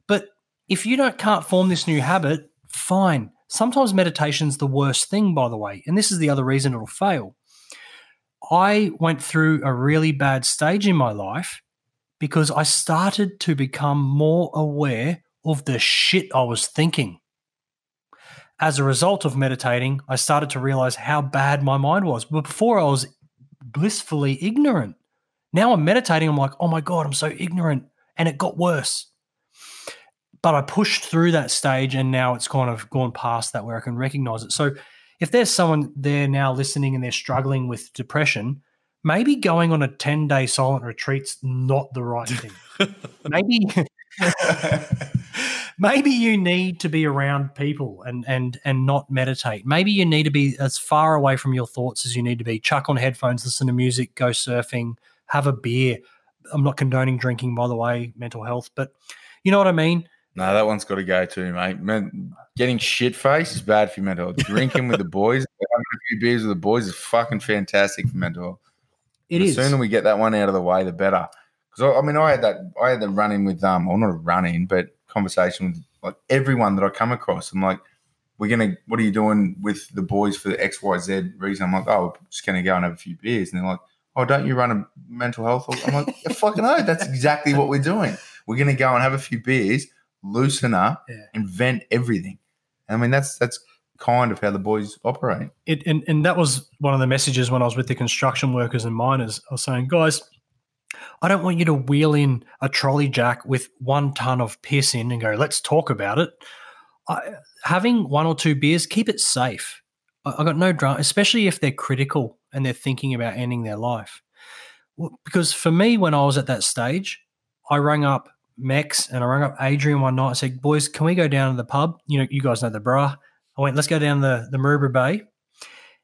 But if you don't can't form this new habit, fine. Sometimes meditation's the worst thing, by the way, and this is the other reason it'll fail. I went through a really bad stage in my life because I started to become more aware of the shit I was thinking. As a result of meditating, I started to realize how bad my mind was. But before I was blissfully ignorant. Now I'm meditating, I'm like, oh my God, I'm so ignorant. And it got worse. But I pushed through that stage and now it's kind of gone past that where I can recognize it. So if there's someone there now listening and they're struggling with depression, maybe going on a 10 day silent retreat's not the right thing. [LAUGHS] maybe [LAUGHS] [LAUGHS] maybe you need to be around people and and and not meditate. Maybe you need to be as far away from your thoughts as you need to be. Chuck on headphones, listen to music, go surfing, have a beer. I'm not condoning drinking, by the way, mental health, but you know what I mean. No, that one's got to go too, mate. Man, getting shit faced is bad for your mental health. Drinking with the [LAUGHS] boys, having a few beers with the boys is fucking fantastic for mental health. It the is. sooner we get that one out of the way, the better. Because I, I mean, I had that, I had the run in with um, well, not a run in, but conversation with like everyone that I come across. I'm like, we're gonna, what are you doing with the boys for the X Y Z reason? I'm like, oh, we're just gonna go and have a few beers, and they're like, oh, don't you run a mental health? I'm like, yeah, fucking no, that's exactly what we're doing. We're gonna go and have a few beers, loosen up, Yeah. invent everything. I mean, that's that's kind of how the boys operate. it, and, and that was one of the messages when I was with the construction workers and miners. I was saying, guys, I don't want you to wheel in a trolley jack with one ton of piss in and go, let's talk about it. I, having one or two beers, keep it safe. I, I got no drama, especially if they're critical and they're thinking about ending their life. Because for me, when I was at that stage, I rang up Mex and I rang up Adrian one night. I said, boys, can we go down to the pub? You know, you guys know the bra. I went, let's go down the, the Maroubra Bay.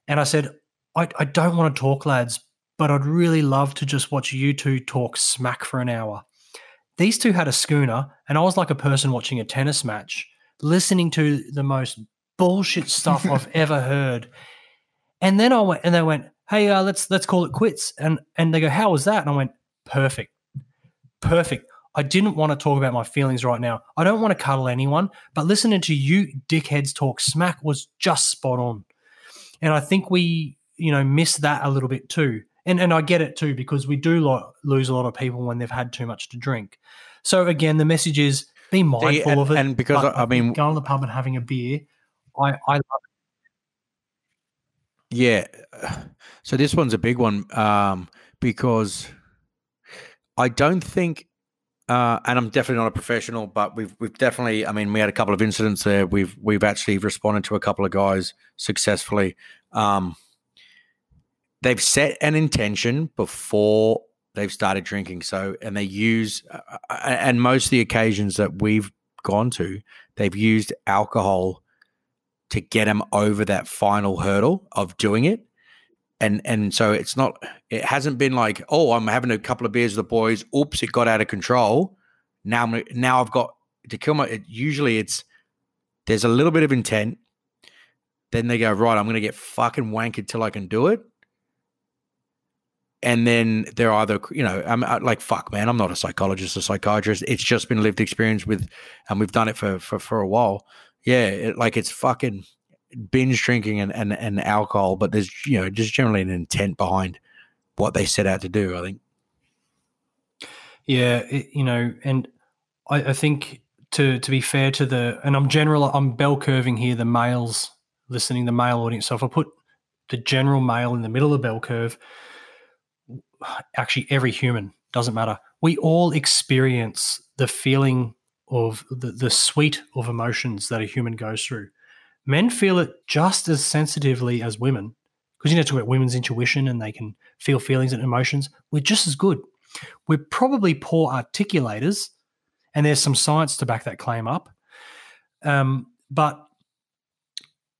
And I said, I, I don't want to talk, lads, but I'd really love to just watch you two talk smack for an hour. These two had a schooner, and I was like a person watching a tennis match, listening to the most bullshit stuff [LAUGHS] I've ever heard. And then I went, and they went, "Hey, uh, let's let's call it quits." And and they go, "How was that?" And I went, "Perfect, perfect." I didn't want to talk about my feelings right now. I don't want to cuddle anyone, but listening to you dickheads talk smack was just spot on. And I think we, you know, miss that a little bit too. And and I get it too because we do lo- lose a lot of people when they've had too much to drink. So again, the message is be mindful and, of it. and because I, I mean, going to the pub and having a beer, I I love it. Yeah. So this one's a big one um, because I don't think, uh, and I'm definitely not a professional, but we've we've definitely. I mean, we had a couple of incidents there. We've we've actually responded to a couple of guys successfully. Um, they've set an intention before they've started drinking. So, and they use, uh, and most of the occasions that we've gone to, they've used alcohol to get them over that final hurdle of doing it. And and so it's not it hasn't been like, oh, I'm having a couple of beers with the boys. Oops, it got out of control. Now I'm now I've got to kill my it, usually it's there's a little bit of intent. Then they go, right, I'm gonna get fucking wank till I can do it. And then they're either, you know, I'm like, fuck, man, I'm not a psychologist or psychiatrist. It's just been lived experience with, and we've done it for for, for a while yeah, it, like it's fucking binge drinking and, and, and alcohol, but there's, you know, just generally an intent behind what they set out to do, I think. Yeah, it, you know, and I, I think to to be fair to the, and I'm general, I'm bell curving here the males listening, the male audience. So if I put the general male in the middle of the bell curve, actually every human doesn't matter. We all experience the feeling of the, the suite of emotions that a human goes through. Men feel it just as sensitively as women because you know, talk about women's intuition and they can feel feelings and emotions. We're just as good. We're probably poor articulators, and there's some science to back that claim up. Um, but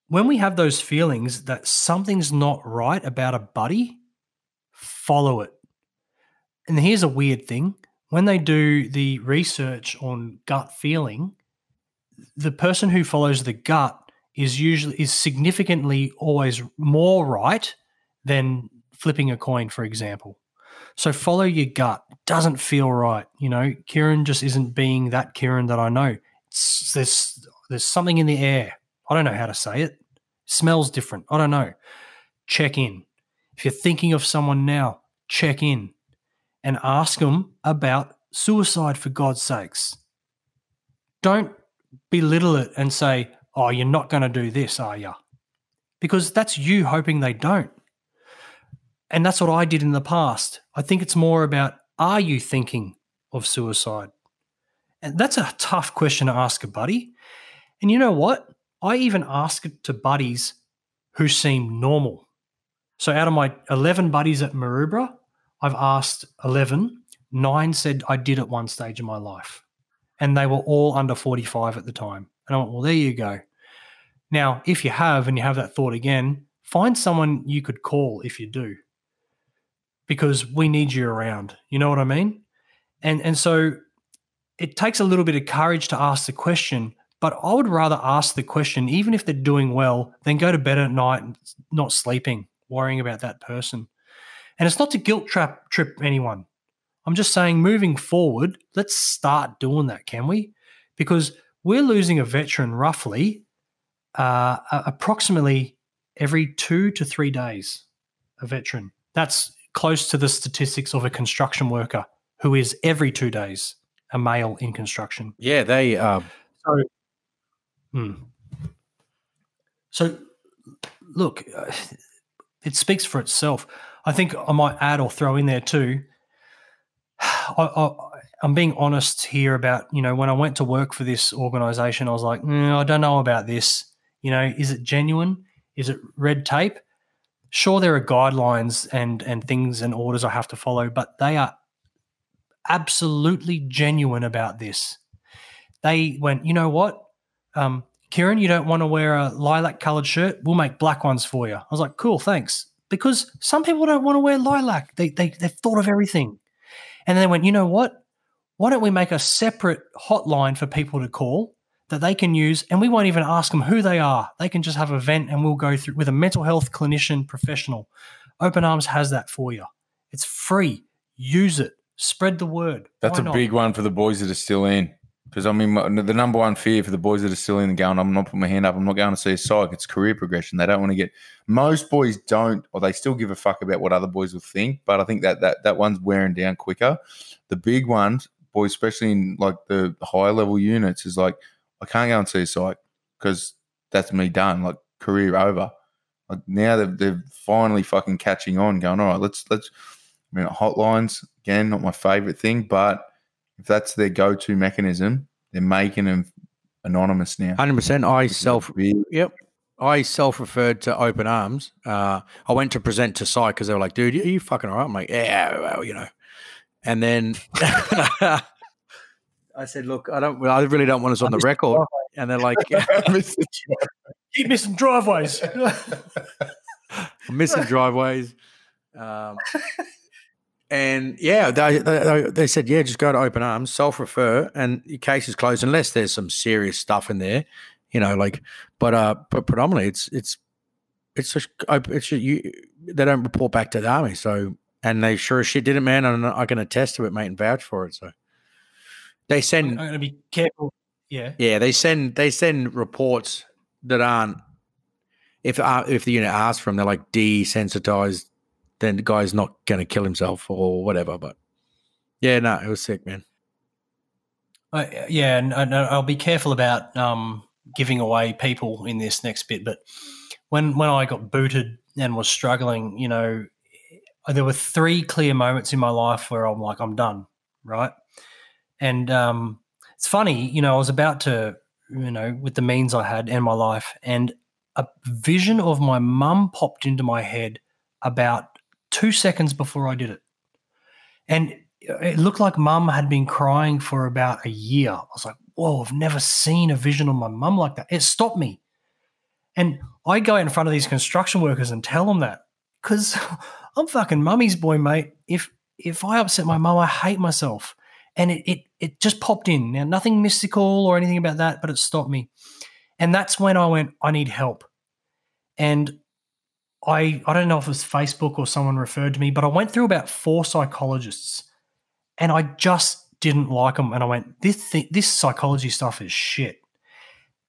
when we have those feelings that something's not right about a buddy, follow it. And here's a weird thing when they do the research on gut feeling, the person who follows the gut is usually is significantly always more right than flipping a coin, for example. So follow your gut. Doesn't feel right. You know, Kieran just isn't being that Kieran that I know. It's, there's there's something in the air. I don't know how to say it. Smells different. I don't know. Check in. If you're thinking of someone now, check in and ask them about suicide for God's sakes. Don't belittle it and say, oh, you're not going to do this, are you? Because that's you hoping they don't. And that's what I did in the past. I think it's more about are you thinking of suicide? And that's a tough question to ask a buddy. And you know what? I even ask it to buddies who seem normal. So out of my 11 buddies at Maroubra, I've asked 11. Nine said I did at one stage in my life. And they were all under 45 at the time. And I went, well, there you go. Now, if you have and you have that thought again, find someone you could call if you do, because we need you around. You know what I mean? And and so it takes a little bit of courage to ask the question, but I would rather ask the question, even if they're doing well, than go to bed at night not sleeping, worrying about that person. And it's not to guilt trap trip anyone. I'm just saying, moving forward, let's start doing that, can we? Because we're losing a veteran roughly uh, approximately every two to three days. A veteran. That's close to the statistics of a construction worker who is every two days a male in construction. Yeah, they. Uh... So, hmm. so look, uh, it speaks for itself. I think I might add or throw in there too. [SIGHS] I, am being honest here about you know when I went to work for this organization, I was like, mm, I don't know about this. You know, is it genuine? Is it red tape? Sure, there are guidelines and and things and orders I have to follow, but they are absolutely genuine about this. They went, you know what, um, Kieran, you don't want to wear a lilac colored shirt? We'll make black ones for you. I was like, cool, thanks. Because some people don't want to wear lilac. They, they, they've thought of everything. And then they went, you know what? Why don't we make a separate hotline for people to call that they can use and we won't even ask them who they are. They can just have a vent and we'll go through with a mental health clinician professional. Open Arms has that for you. It's free. Use it. Spread the word. That's Why a not? big one for the boys that are still in. Because I mean, my- the number one fear for the boys that are still in the going, I'm not putting my hand up. I'm not going to see a psych. It's career progression. They don't want to get. Most boys don't, or they still give a fuck about what other boys will think. But I think that that that one's wearing down quicker. The big ones, boys, especially in like the higher level units, is like I can't go and see a psych because that's me done. Like career over. Like now they're, they're finally fucking catching on, going, all right, let's let's. I mean, hotlines again, not my favorite thing, but if that's their go-to mechanism, they're making them anonymous now. Hundred percent. I Which is a self. Yep. I self-referred to Open Arms. Uh, I went to present to Psych because they were like, "Dude, are you fucking all right?" I'm like, "Yeah, well, you know." And then [LAUGHS] I said, "Look, I don't. I really don't want us on the record." And they're like, [LAUGHS] Keep missing driveways. [LAUGHS] I'm missing driveways. Um, and yeah, they, they, they said, yeah, just go to open arms, self refer, and your case is closed unless there's some serious stuff in there, you know, like, but, uh, but predominantly it's, it's, it's just, it's just, you, they don't report back to the army. So, and they sure as shit did it, man. And I can attest to it, mate, and vouch for it. So they send. I'm going to be careful. Yeah. yeah, they send they send reports that aren't if uh, if the unit asks for them, they're like desensitized. Then the guy's not going to kill himself or whatever. But yeah, no, it was sick, man. Uh, yeah, and, and I'll be careful about um, giving away people in this next bit. But when when I got booted and was struggling, you know, there were three clear moments in my life where I'm like, I'm done, right? And um, it's funny, you know, I was about to, you know, with the means I had and my life, and a vision of my mum popped into my head about two seconds before I did it, and it looked like mum had been crying for about a year. I was like, whoa, I've never seen a vision of my mum like that. It stopped me. And I go in front of these construction workers and tell them that because [LAUGHS] I'm fucking mummy's boy, mate. If if I upset my mum, I hate myself. And it, it it just popped in. Now, nothing mystical or anything about that, but it stopped me. And that's when I went, I need help. And I I don't know if it was Facebook or someone referred to me, but I went through about four psychologists and I just didn't like them. And I went, this thi- this psychology stuff is shit.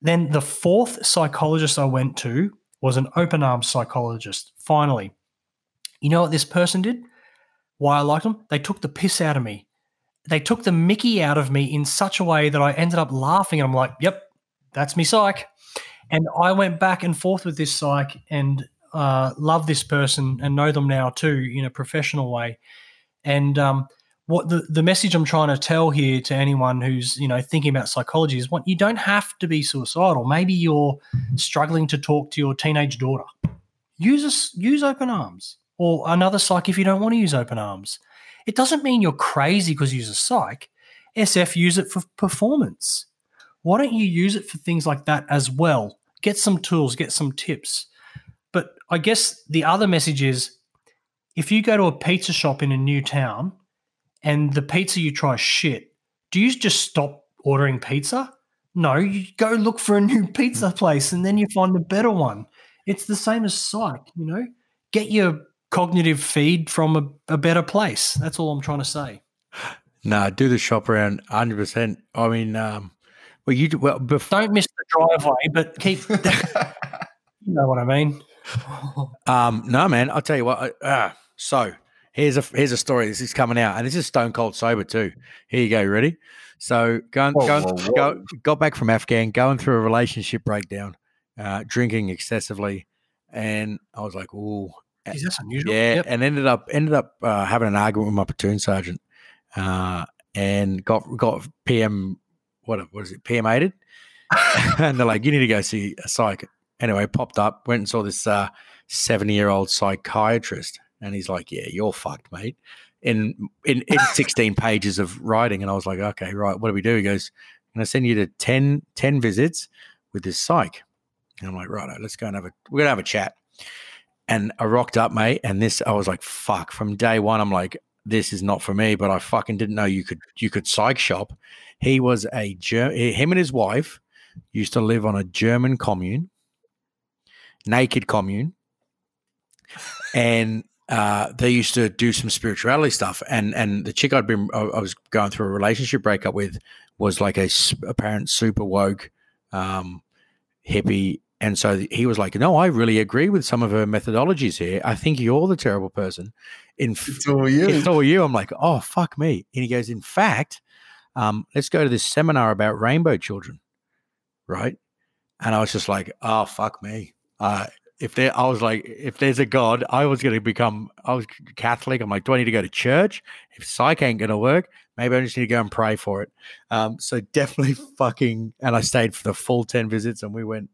Then the fourth psychologist I went to was an open arms psychologist. Finally, you know what this person did? Why I liked them? They took the piss out of me. They took the Mickey out of me in such a way that I ended up laughing. And I'm like, yep, that's me psych. And I went back and forth with this psych and uh, love this person and know them now too in a professional way. And um, what the, the message I'm trying to tell here to anyone who's you know thinking about psychology is what you don't have to be suicidal. Maybe you're struggling to talk to your teenage daughter. Use a use open arms or another psych if you don't want to use open arms. It doesn't mean you're crazy because you use a psych. SF use it for performance. Why don't you use it for things like that as well? Get some tools, get some tips. But I guess the other message is if you go to a pizza shop in a new town and the pizza you try shit, do you just stop ordering pizza? No, you go look for a new [LAUGHS] pizza place and then you find a better one. It's the same as psych, you know? Get your cognitive feed from a, a better place. That's all I'm trying to say. No, do the shop around 100%. I mean, um, well, you well, before, Don't miss the driveway, but keep. [LAUGHS] you know what I mean? Um, no, man. I'll tell you what. I- Uh, so here's a here's a story. This is coming out, and this is stone cold sober too. Here you go. Ready? So going Whoa, going whoa, whoa. Go, got back from Afghan, going through a relationship breakdown, uh, drinking excessively, and I was like, "Ooh, Unusual? yeah," Yep. and ended up ended up uh, having an argument with my platoon sergeant, uh, and got got PM what what is it PM aided, [LAUGHS] and they're like, "You need to go see a psych." Anyway, popped up, went and saw this uh, seventy year old psychiatrist, and he's like, "Yeah, you're fucked, mate." In in, in [LAUGHS] sixteen pages of writing, and I was like, "Okay, right, what do we do?" He goes, "I'm going to send you to 10, 10 visits with this psych." And I'm like, "Right, let's go and have a we're gonna have a chat." And I rocked up, mate, and this I was like, "Fuck!" From day one, I'm like, "This is not for me." But I fucking didn't know you could you could psych shop. He was a Ger- him and his wife used to live on a German commune, naked commune, and uh, they used to do some spirituality stuff, and and the chick I'd been I was going through a relationship breakup with was like a apparent super woke um, hippie, and so he was like, "No, I really agree with some of her methodologies here. I think you're the terrible person." In It's all you. it's all you. I'm like, "Oh fuck me!" And he goes, "In fact, um, let's go to this seminar about rainbow children, right?" And I was just like, "Oh fuck me." Uh, if there, I was like, if there's a God, I was going to become, I was Catholic. I'm like, do I need to go to church? If psych ain't going to work, maybe I just need to go and pray for it. Um, so definitely [LAUGHS] fucking, and I stayed for the full 10 visits and we went,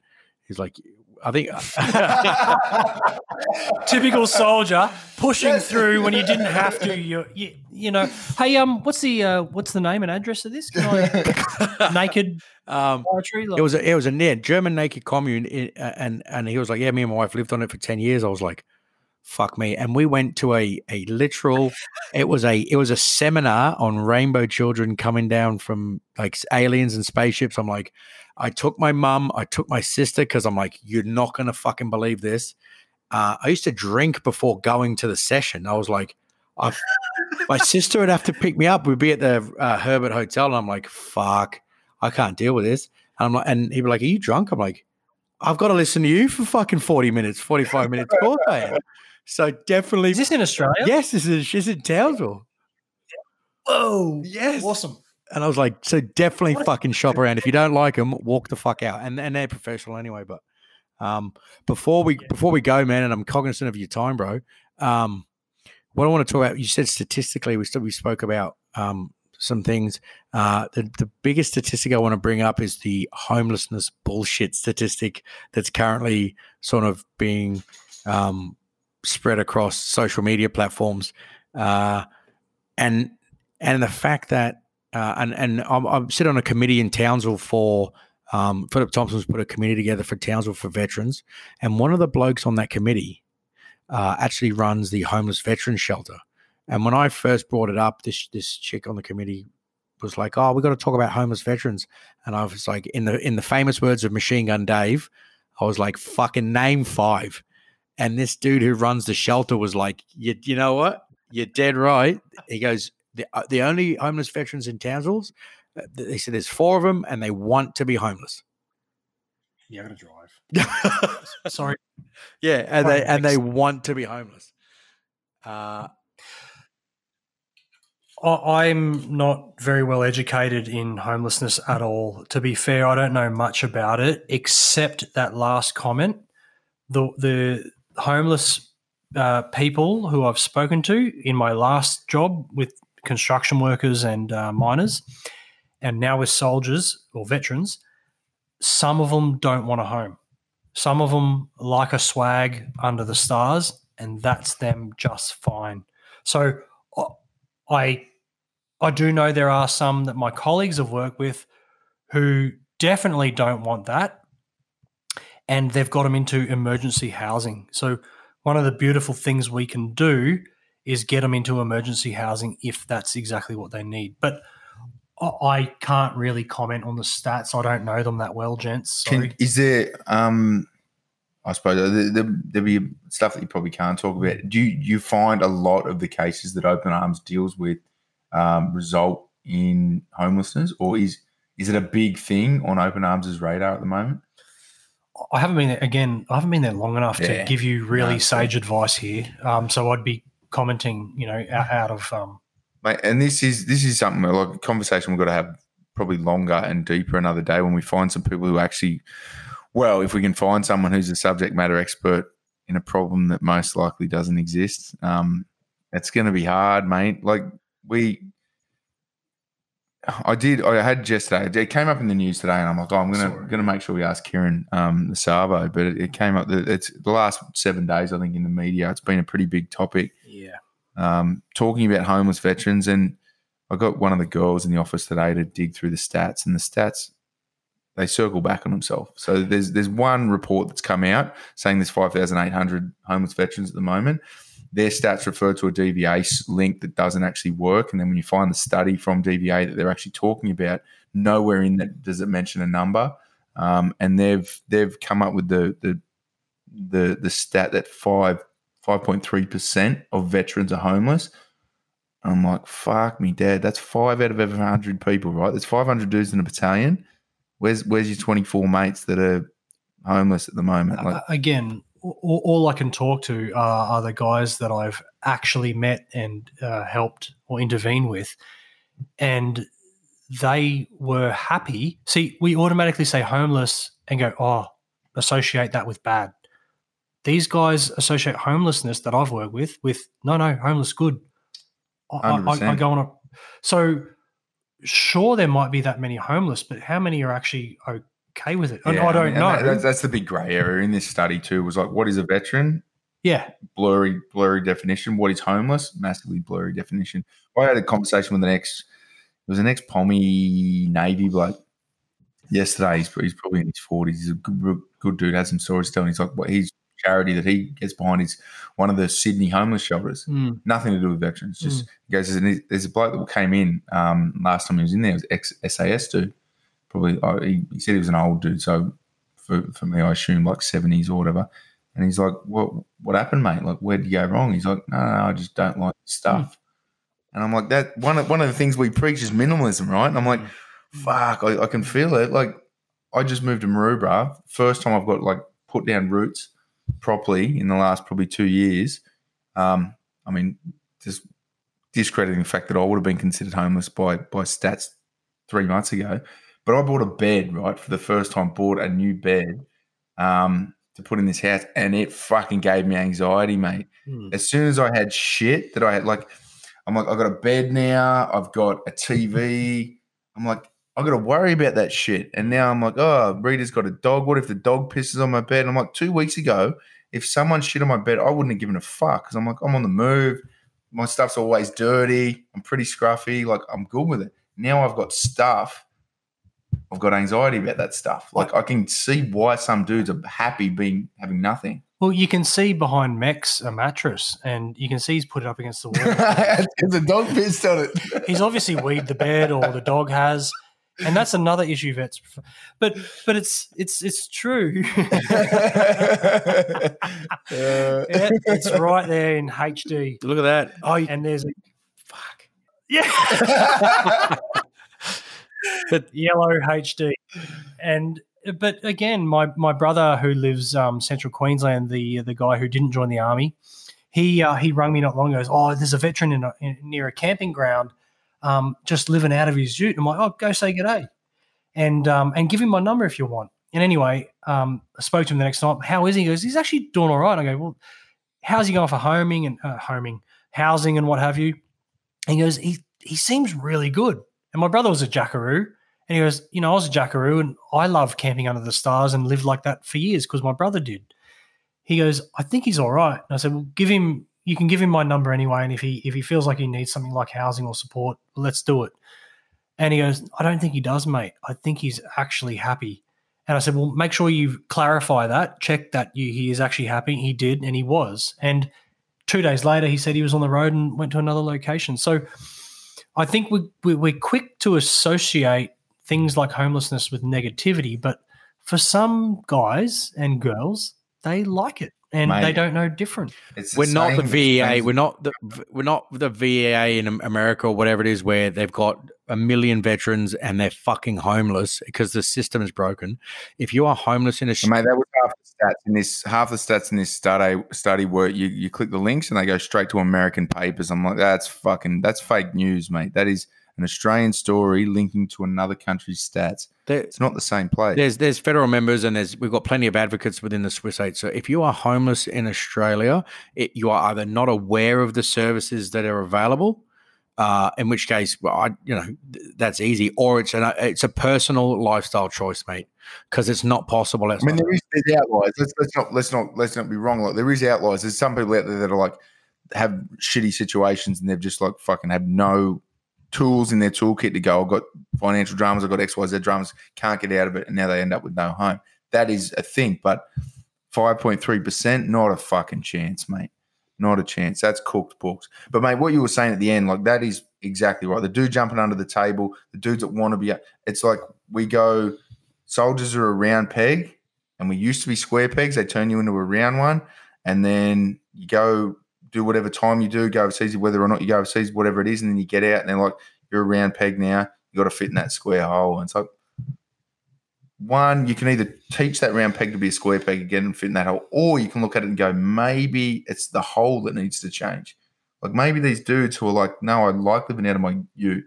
he's like, I think [LAUGHS] [LAUGHS] Typical soldier pushing through when you didn't have to. You, you, you know. Hey, um, what's the uh, what's the name and address of this? Can I, [LAUGHS] naked um, poetry. it was a, it was a near German naked commune, in, uh, and and he was like, yeah, me and my wife lived on it for ten years. I was like, fuck me, and we went to a a literal. it was a it was a seminar on rainbow children coming down from like aliens and spaceships. I'm like, I took my mum, I took my sister because I'm like, you're not gonna fucking believe this. Uh, I used to drink before going to the session. I was like, I, my sister would have to pick me up. We'd be at the uh, Herbert Hotel, and I'm like, fuck. I can't deal with this. And I'm like, and he'd be like, Are you drunk? I'm like, I've got to listen to you for fucking 40 minutes, 45 minutes. Of course I am. So definitely. Is this in Australia? Yes, this is this is in Townsville. Whoa. Yes. Awesome. And I was like, so definitely fucking shop around. If you don't like them, walk the fuck out. And and they're professional anyway. But um, before we before we go, man, and I'm cognizant of your time, bro. Um, what I want to talk about, you said statistically, we still we spoke about um some things. Uh, the, the biggest statistic I want to bring up is the homelessness bullshit statistic that's currently sort of being um, spread across social media platforms, uh, and and the fact that uh, and and I'm, I'm sit on a committee in Townsville for. Um, Phillip Thompson's put a committee together for Townsville for veterans, and one of the blokes on that committee uh, actually runs the homeless veteran shelter. And when I first brought it up, this this chick on the committee was like, "Oh, we got to talk about homeless veterans." And I was like, in the in the famous words of Machine Gun Dave, I was like, "Fucking name five. And this dude who runs the shelter was like, "You you know what? You're dead right." He goes, "The uh, the only homeless veterans in Townsville, uh, they said there's four of them, and they want to be homeless." Yeah, I'm gonna drive. [LAUGHS] Sorry. Yeah, and they and they want to be homeless. Uh, I'm not very well educated in homelessness at all. To be fair, I don't know much about it except that last comment. The the homeless uh, people who I've spoken to in my last job with construction workers and uh, miners, and now with soldiers or veterans, some of them don't want a home. Some of them like a swag under the stars, and that's them just fine. So I I do know there are some that my colleagues have worked with who definitely don't want that. And they've got them into emergency housing. So, one of the beautiful things we can do is get them into emergency housing if that's exactly what they need. But I can't really comment on the stats. I don't know them that well, gents. Can, is there, um, I suppose, uh, there, there, there'll be stuff that you probably can't talk about. Do you, you find a lot of the cases that Open Arms deals with um, result in homelessness, or is is it a big thing on Open Arms' radar at the moment? I haven't been there, again. I haven't been there long enough Yeah. to give you really No, sage advice here. Um, so I'd be commenting, you know, out, out of um, Mate, and this is this is something like a conversation we've got to have probably longer and deeper another day when we find some people who actually, well, if we can find someone who's a subject matter expert in a problem that most likely doesn't exist, um, it's going to be hard, mate. Like we, I did, I had yesterday. It came up in the news today, and I'm like, oh, I'm gonna Sorry. gonna make sure we ask Kieran um, the Savo, but it, it came up that it's the last seven days, I think, in the media. It's been a pretty big topic yeah. um, talking about homeless veterans. And I got one of the girls in the office today to dig through the stats, and the stats they circle back on themselves. So there's there's one report that's come out saying there's 5,800 homeless veterans at the moment. Their stats refer to a DVA link that doesn't actually work, and then when you find the study from DVA that they're actually talking about, nowhere in that does it mention a number. Um, and they've they've come up with the the the the stat that five 5.3% of veterans are homeless. I'm like, fuck me, dad. That's five out of every 100 people, right? There's 500 dudes in a battalion. Where's where's your 24 mates that are homeless at the moment? Like, again, all, all I can talk to are, are the guys that I've actually met and uh, helped or intervened with, and they were happy. See, we automatically say homeless and go, oh, associate that with bad. These guys associate homelessness that I've worked with with no, no, homeless good. I, I, I go on a so sure there might be that many homeless, but how many are actually okay with it? And yeah, I don't mean, know. that- that's, that's the big grey area in this study too. Was like, what is a veteran? yeah, blurry, blurry definition. What is homeless? Massively blurry definition. I had a conversation with an ex. It was an ex Pommy Navy bloke yesterday. He's, he's probably in his forties. He's a good, good dude. Has some stories to tell. He's like, what his charity that he gets behind is one of the Sydney homeless shelters. Mm. Nothing to do with veterans. Just he goes. There's, an- there's a bloke that came in um, last time he was in there. It was ex SAS dude. Probably uh, he, he said he was an old dude. So for, for me, I assume like seventies or whatever. And he's like, "What? What happened, mate? Like, where did you go wrong?" He's like, "No, no, no I just don't like stuff." And I'm like, "That one. Of, one of the things we preach is minimalism, right?" And I'm like, "Fuck, I, I can feel it." Like, I just moved to Maroubra. First time I've got like put down roots properly in the last probably two years. Um, I mean, just discrediting the fact that I would have been considered homeless by by stats three months ago. But I bought a bed, right, for the first time. Bought a new bed um, to put in this house, and it fucking gave me anxiety, mate. Mm. As soon as I had shit that I had, like, I'm like, I got a bed now. I've got a TV. [LAUGHS] I'm like, I got to worry about that shit. And now I'm like, oh, Rita's got a dog. What if the dog pisses on my bed? And I'm like, two weeks ago, if someone shit on my bed, I wouldn't have given a fuck because I'm like, I'm on the move. My stuff's always dirty. I'm pretty scruffy. Like, I'm good with it. Now I've got stuff. I've got anxiety about that stuff. Like, I can see why some dudes are happy being having nothing. Well, you can see behind Max a mattress, and you can see he's put it up against the wall. [LAUGHS] Because the dog pissed on it. he's obviously weed the bed, or the dog has, and that's another issue vets. prefer. But but it's it's it's true. [LAUGHS] [LAUGHS] Yeah, it's right there in HD, Look at that. Oh, you, and there's a fuck. yeah. But yellow HD, and but again, my my brother who lives um, Central Queensland, the the guy who didn't join the army, he uh, he rang me not long ago. Goes, oh, there's a veteran in, a, in near a camping ground, um, just living out of his ute. I'm like, oh, go say g'day, and um, and give him my number if you want. And anyway, um, I spoke to him the next night. How is he? He goes, he's actually doing all right. I go, well, how's he going for homing and uh, homing, housing and what have you? He goes, he he seems really good. And my brother was a jackaroo. And he goes, you know, I was a jackaroo and I love camping under the stars and lived like that for years because my brother did. He goes, I think he's all right. And I said, well, give him, you can give him my number anyway. And if he if he feels like he needs something like housing or support, let's do it. And he goes, I don't think he does, mate. I think he's actually happy. And I said, well, make sure you clarify that, check that you, he is actually happy. He did, and he was. And two days later, he said he was on the road and went to another location. So I think we, we, we're quick to associate things like homelessness with negativity, but for some guys and girls, they like it and Mate. they don't know different. It's the We're not the same- VA. We're not the we're not the VA in America or whatever it is, where they've got a million veterans and they're fucking homeless because the system is broken. If you are homeless in a sh- Mate, that was half the stats in this. Half the stats in this study study were you, you click the links and they go straight to American papers. I'm like, that's fucking that's fake news, mate. That is an Australian story linking to another country's stats. there- It's not the same place. there's there's federal members and there's we've got plenty of advocates within the Swiss aid. So if you are homeless in Australia, it, you are either not aware of the services that are available. Uh, in which case, well, I, you know, th- that's easy, or it's an it's a personal lifestyle choice, mate, because it's not possible. I mean, there is there's outliers. Let's, let's not let's not let's not be wrong. Like there is outliers. There's some people out there that are like have shitty situations and they've just like fucking have no tools in their toolkit to go. I've got financial dramas. I've got X Y Z dramas. Can't get out of it, and now they end up with no home. That is a thing. But five point three percent, not a fucking chance, mate. Not a chance. That's cooked books. But mate, what you were saying at the end, like that is exactly right. The dude jumping under the table, the dudes that want to be. It's like we go. Soldiers are a round peg, and we used to be square pegs. They turn you into a round one, and then you go do whatever time you do, go overseas, whether or not you go overseas, whatever it is, and then you get out and they're like, you're a round peg now, you got to fit in that square hole. And it's like, one, you can either teach that round peg to be a square peg again and fit in that hole, or you can look at it and go, maybe it's the hole that needs to change. Like maybe these dudes who are like, no, I like living out of my ute,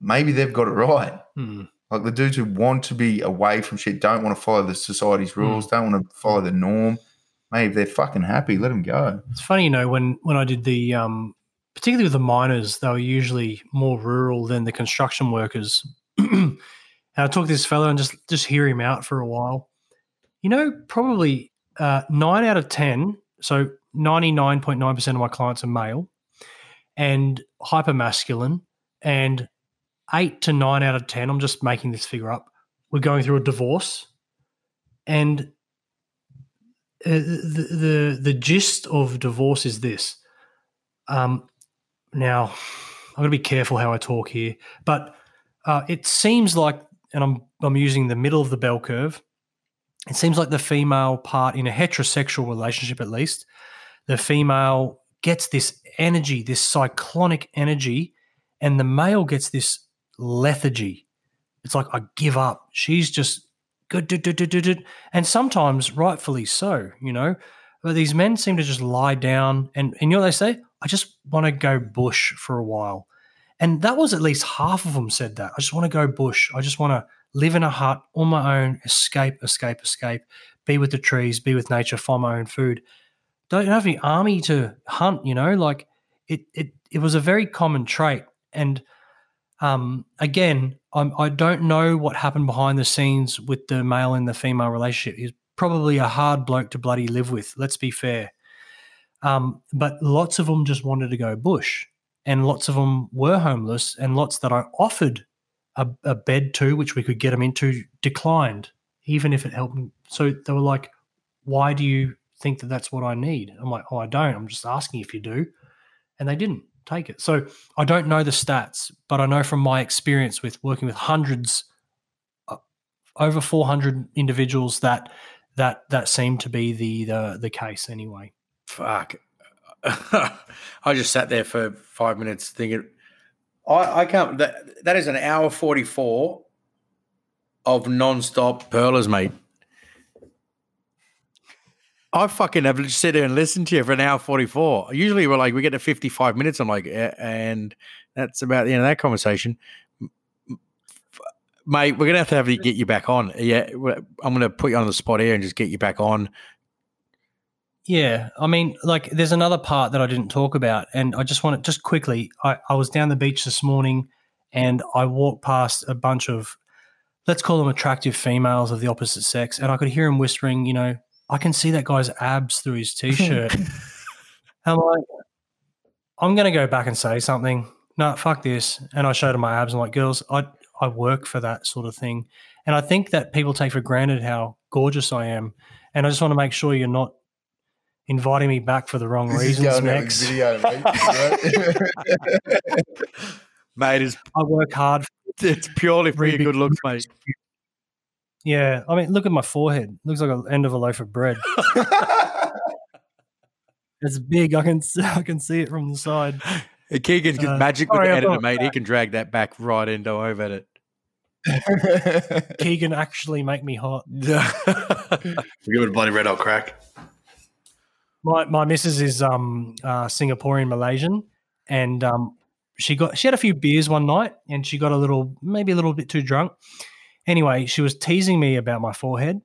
maybe they've got it right. Hmm. Like the dudes who want to be away from shit, don't want to follow the society's rules, don't want to follow the norm. Maybe they're fucking happy, let them go. It's funny, you know, when when I did the um, particularly with the miners, they were usually more rural than the construction workers. [CLEARS THROAT] and I talked to this fellow and just just hear him out for a while. You know, probably uh, nine out of ten, so ninety nine point nine percent of my clients are male and hyper masculine, and eight to nine out of ten, I'm just making this figure up, we're going through a divorce, and uh, the, the the gist of divorce is this. Um, now, I'm going to be careful how I talk here, but uh, it seems like, and I'm I'm using the middle of the bell curve. It seems like the female part in a heterosexual relationship, at least, the female gets this energy, this cyclonic energy, and the male gets this lethargy. It's like I give up. She's just good, and sometimes rightfully so. You know, but these men seem to just lie down, and and you know what they say? I just want to go bush for a while, and that was at least half of them said that. I just want to go bush. I just want to live in a hut on my own, escape, escape, escape, be with the trees, be with nature, find my own food. Don't have any army to hunt. You know, like it. It it was a very common trait, and um, again, I'm, I don't know what happened behind the scenes with the male and the female relationship. He's probably a hard bloke to bloody live with. Let's be fair. Um, but lots of them just wanted to go bush, and lots of them were homeless, and lots that I offered a, a bed to, which we could get them into, declined, even if it helped. Them. So they were like, "Why do you think that that's what I need?" I'm like, "Oh, I don't. I'm just asking if you do," and they didn't take it. So I don't know the stats, but I know from my experience with working with hundreds, uh, over 400 individuals that that that seemed to be the the, the case anyway. Fuck. [LAUGHS] I just sat there for five minutes thinking, I, I can't. That, that is an hour 44 of non-stop pearlers, mate. I fucking have to sit there and listen to you for an hour 44. Usually we're like, we get to 55 minutes. I'm like, "Eh," and that's about the end of that conversation. Mate, we're going to have to have to get you back on. Yeah. I'm going to put you on the spot here and just get you back on. Yeah, I mean, like, there's another part that I didn't talk about, and I just want to just quickly. I, I was down the beach this morning, and I walked past a bunch of, let's call them attractive females of the opposite sex, and I could hear him whispering, you know, I can see that guy's abs through his t-shirt. [LAUGHS] I'm like, I'm gonna go back and say something. No, fuck this. And I showed him my abs. I'm like, girls, I I work for that sort of thing, and I think that people take for granted how gorgeous I am, and I just want to make sure you're not inviting me back for the wrong This reasons going out next. video, mate. [LAUGHS] Mate, it's, I work hard. it's purely for your good looks, [LAUGHS] mate. Yeah, I mean, look at my forehead. Looks like the end of a loaf of bread. [LAUGHS] It's big. I can I can see it from the side. Uh, Keegan's Uh, magic with the editor, thought- mate. He can drag that back right into over at it. Keegan actually make me hot. Give it a bloody red hot crack. My my missus is um uh, Singaporean Malaysian, and um she got she had a few beers one night, and she got a little maybe a little bit too drunk. Anyway, she was teasing me about my forehead,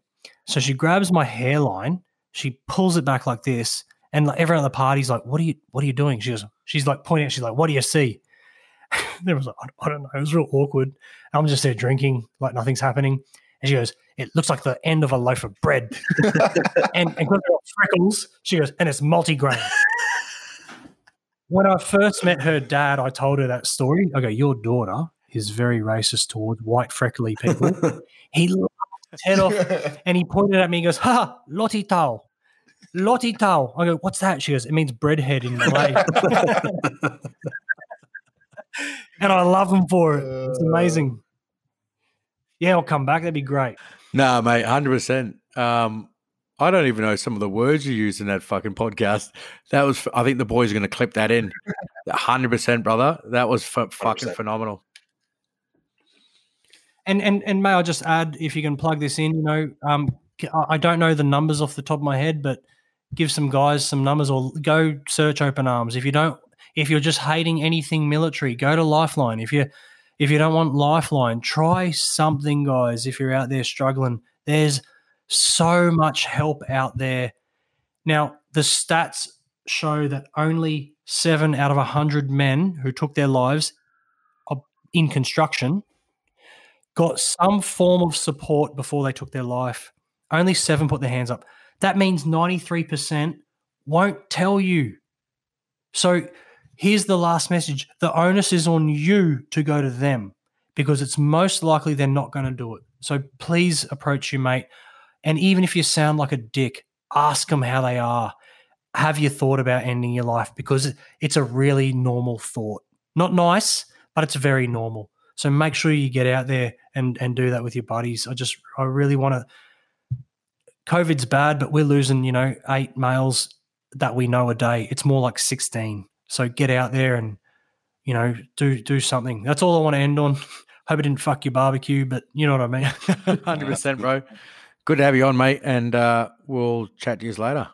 so she grabs my hairline, she pulls it back like this, and like everyone at the party's like, "What are you What are you doing?" She goes, she's like pointing. She's like, "What do you see?" [LAUGHS] there was like, I, I don't know. It was real awkward. I'm just there drinking, like nothing's happening, and she goes, "It looks like the end of a loaf of bread." [LAUGHS] and and because got freckles, she goes, and it's multigrain. [LAUGHS] when I first met her dad, I told her that story. I go, Your daughter is very racist towards white freckly people. [LAUGHS] he laughed his head off and he pointed at me and goes, Ha, Lottie Tau. Lottie Tau. I go, What's that? She goes, It means breadhead in Malay. and I love him for it. It's uh. amazing. Yeah, I'll come back. That'd be great. No, mate, hundred percent. Um, I don't even know some of the words you used in that fucking podcast. That was, I think the boys are going to clip that in. 100%, brother. That was f- fucking 100%. phenomenal. And and and may I just add, if you can plug this in, you know, um, I- I don't know the numbers off the top of my head, but give some guys some numbers or go search open arms. If you don't, if you're just hating anything military, go to Lifeline. If you if you don't want Lifeline, try something, guys. If you're out there struggling, there's so much help out there. Now, the stats show that only seven out of a hundred men who took their lives uh, in construction got some form of support before they took their life. Only seven put their hands up. That means 93% won't tell you. So here's the last message the onus is on you to go to them because it's most likely they're not going to do it. So please approach your mate. And even if you sound like a dick, ask them how they are. Have you thought about ending your life? Because it's a really normal thought. Not nice, but it's very normal. So make sure you get out there and and do that with your buddies. I just I really want to. COVID's bad, but we're losing you know eight males that we know a day. It's more like sixteen. So get out there and you know do do something. That's all I want to end on. [LAUGHS] Hope it didn't fuck your barbecue, but you know what I mean. [LAUGHS] 100%, bro. Good to have you on, mate. And uh, we'll chat to you later.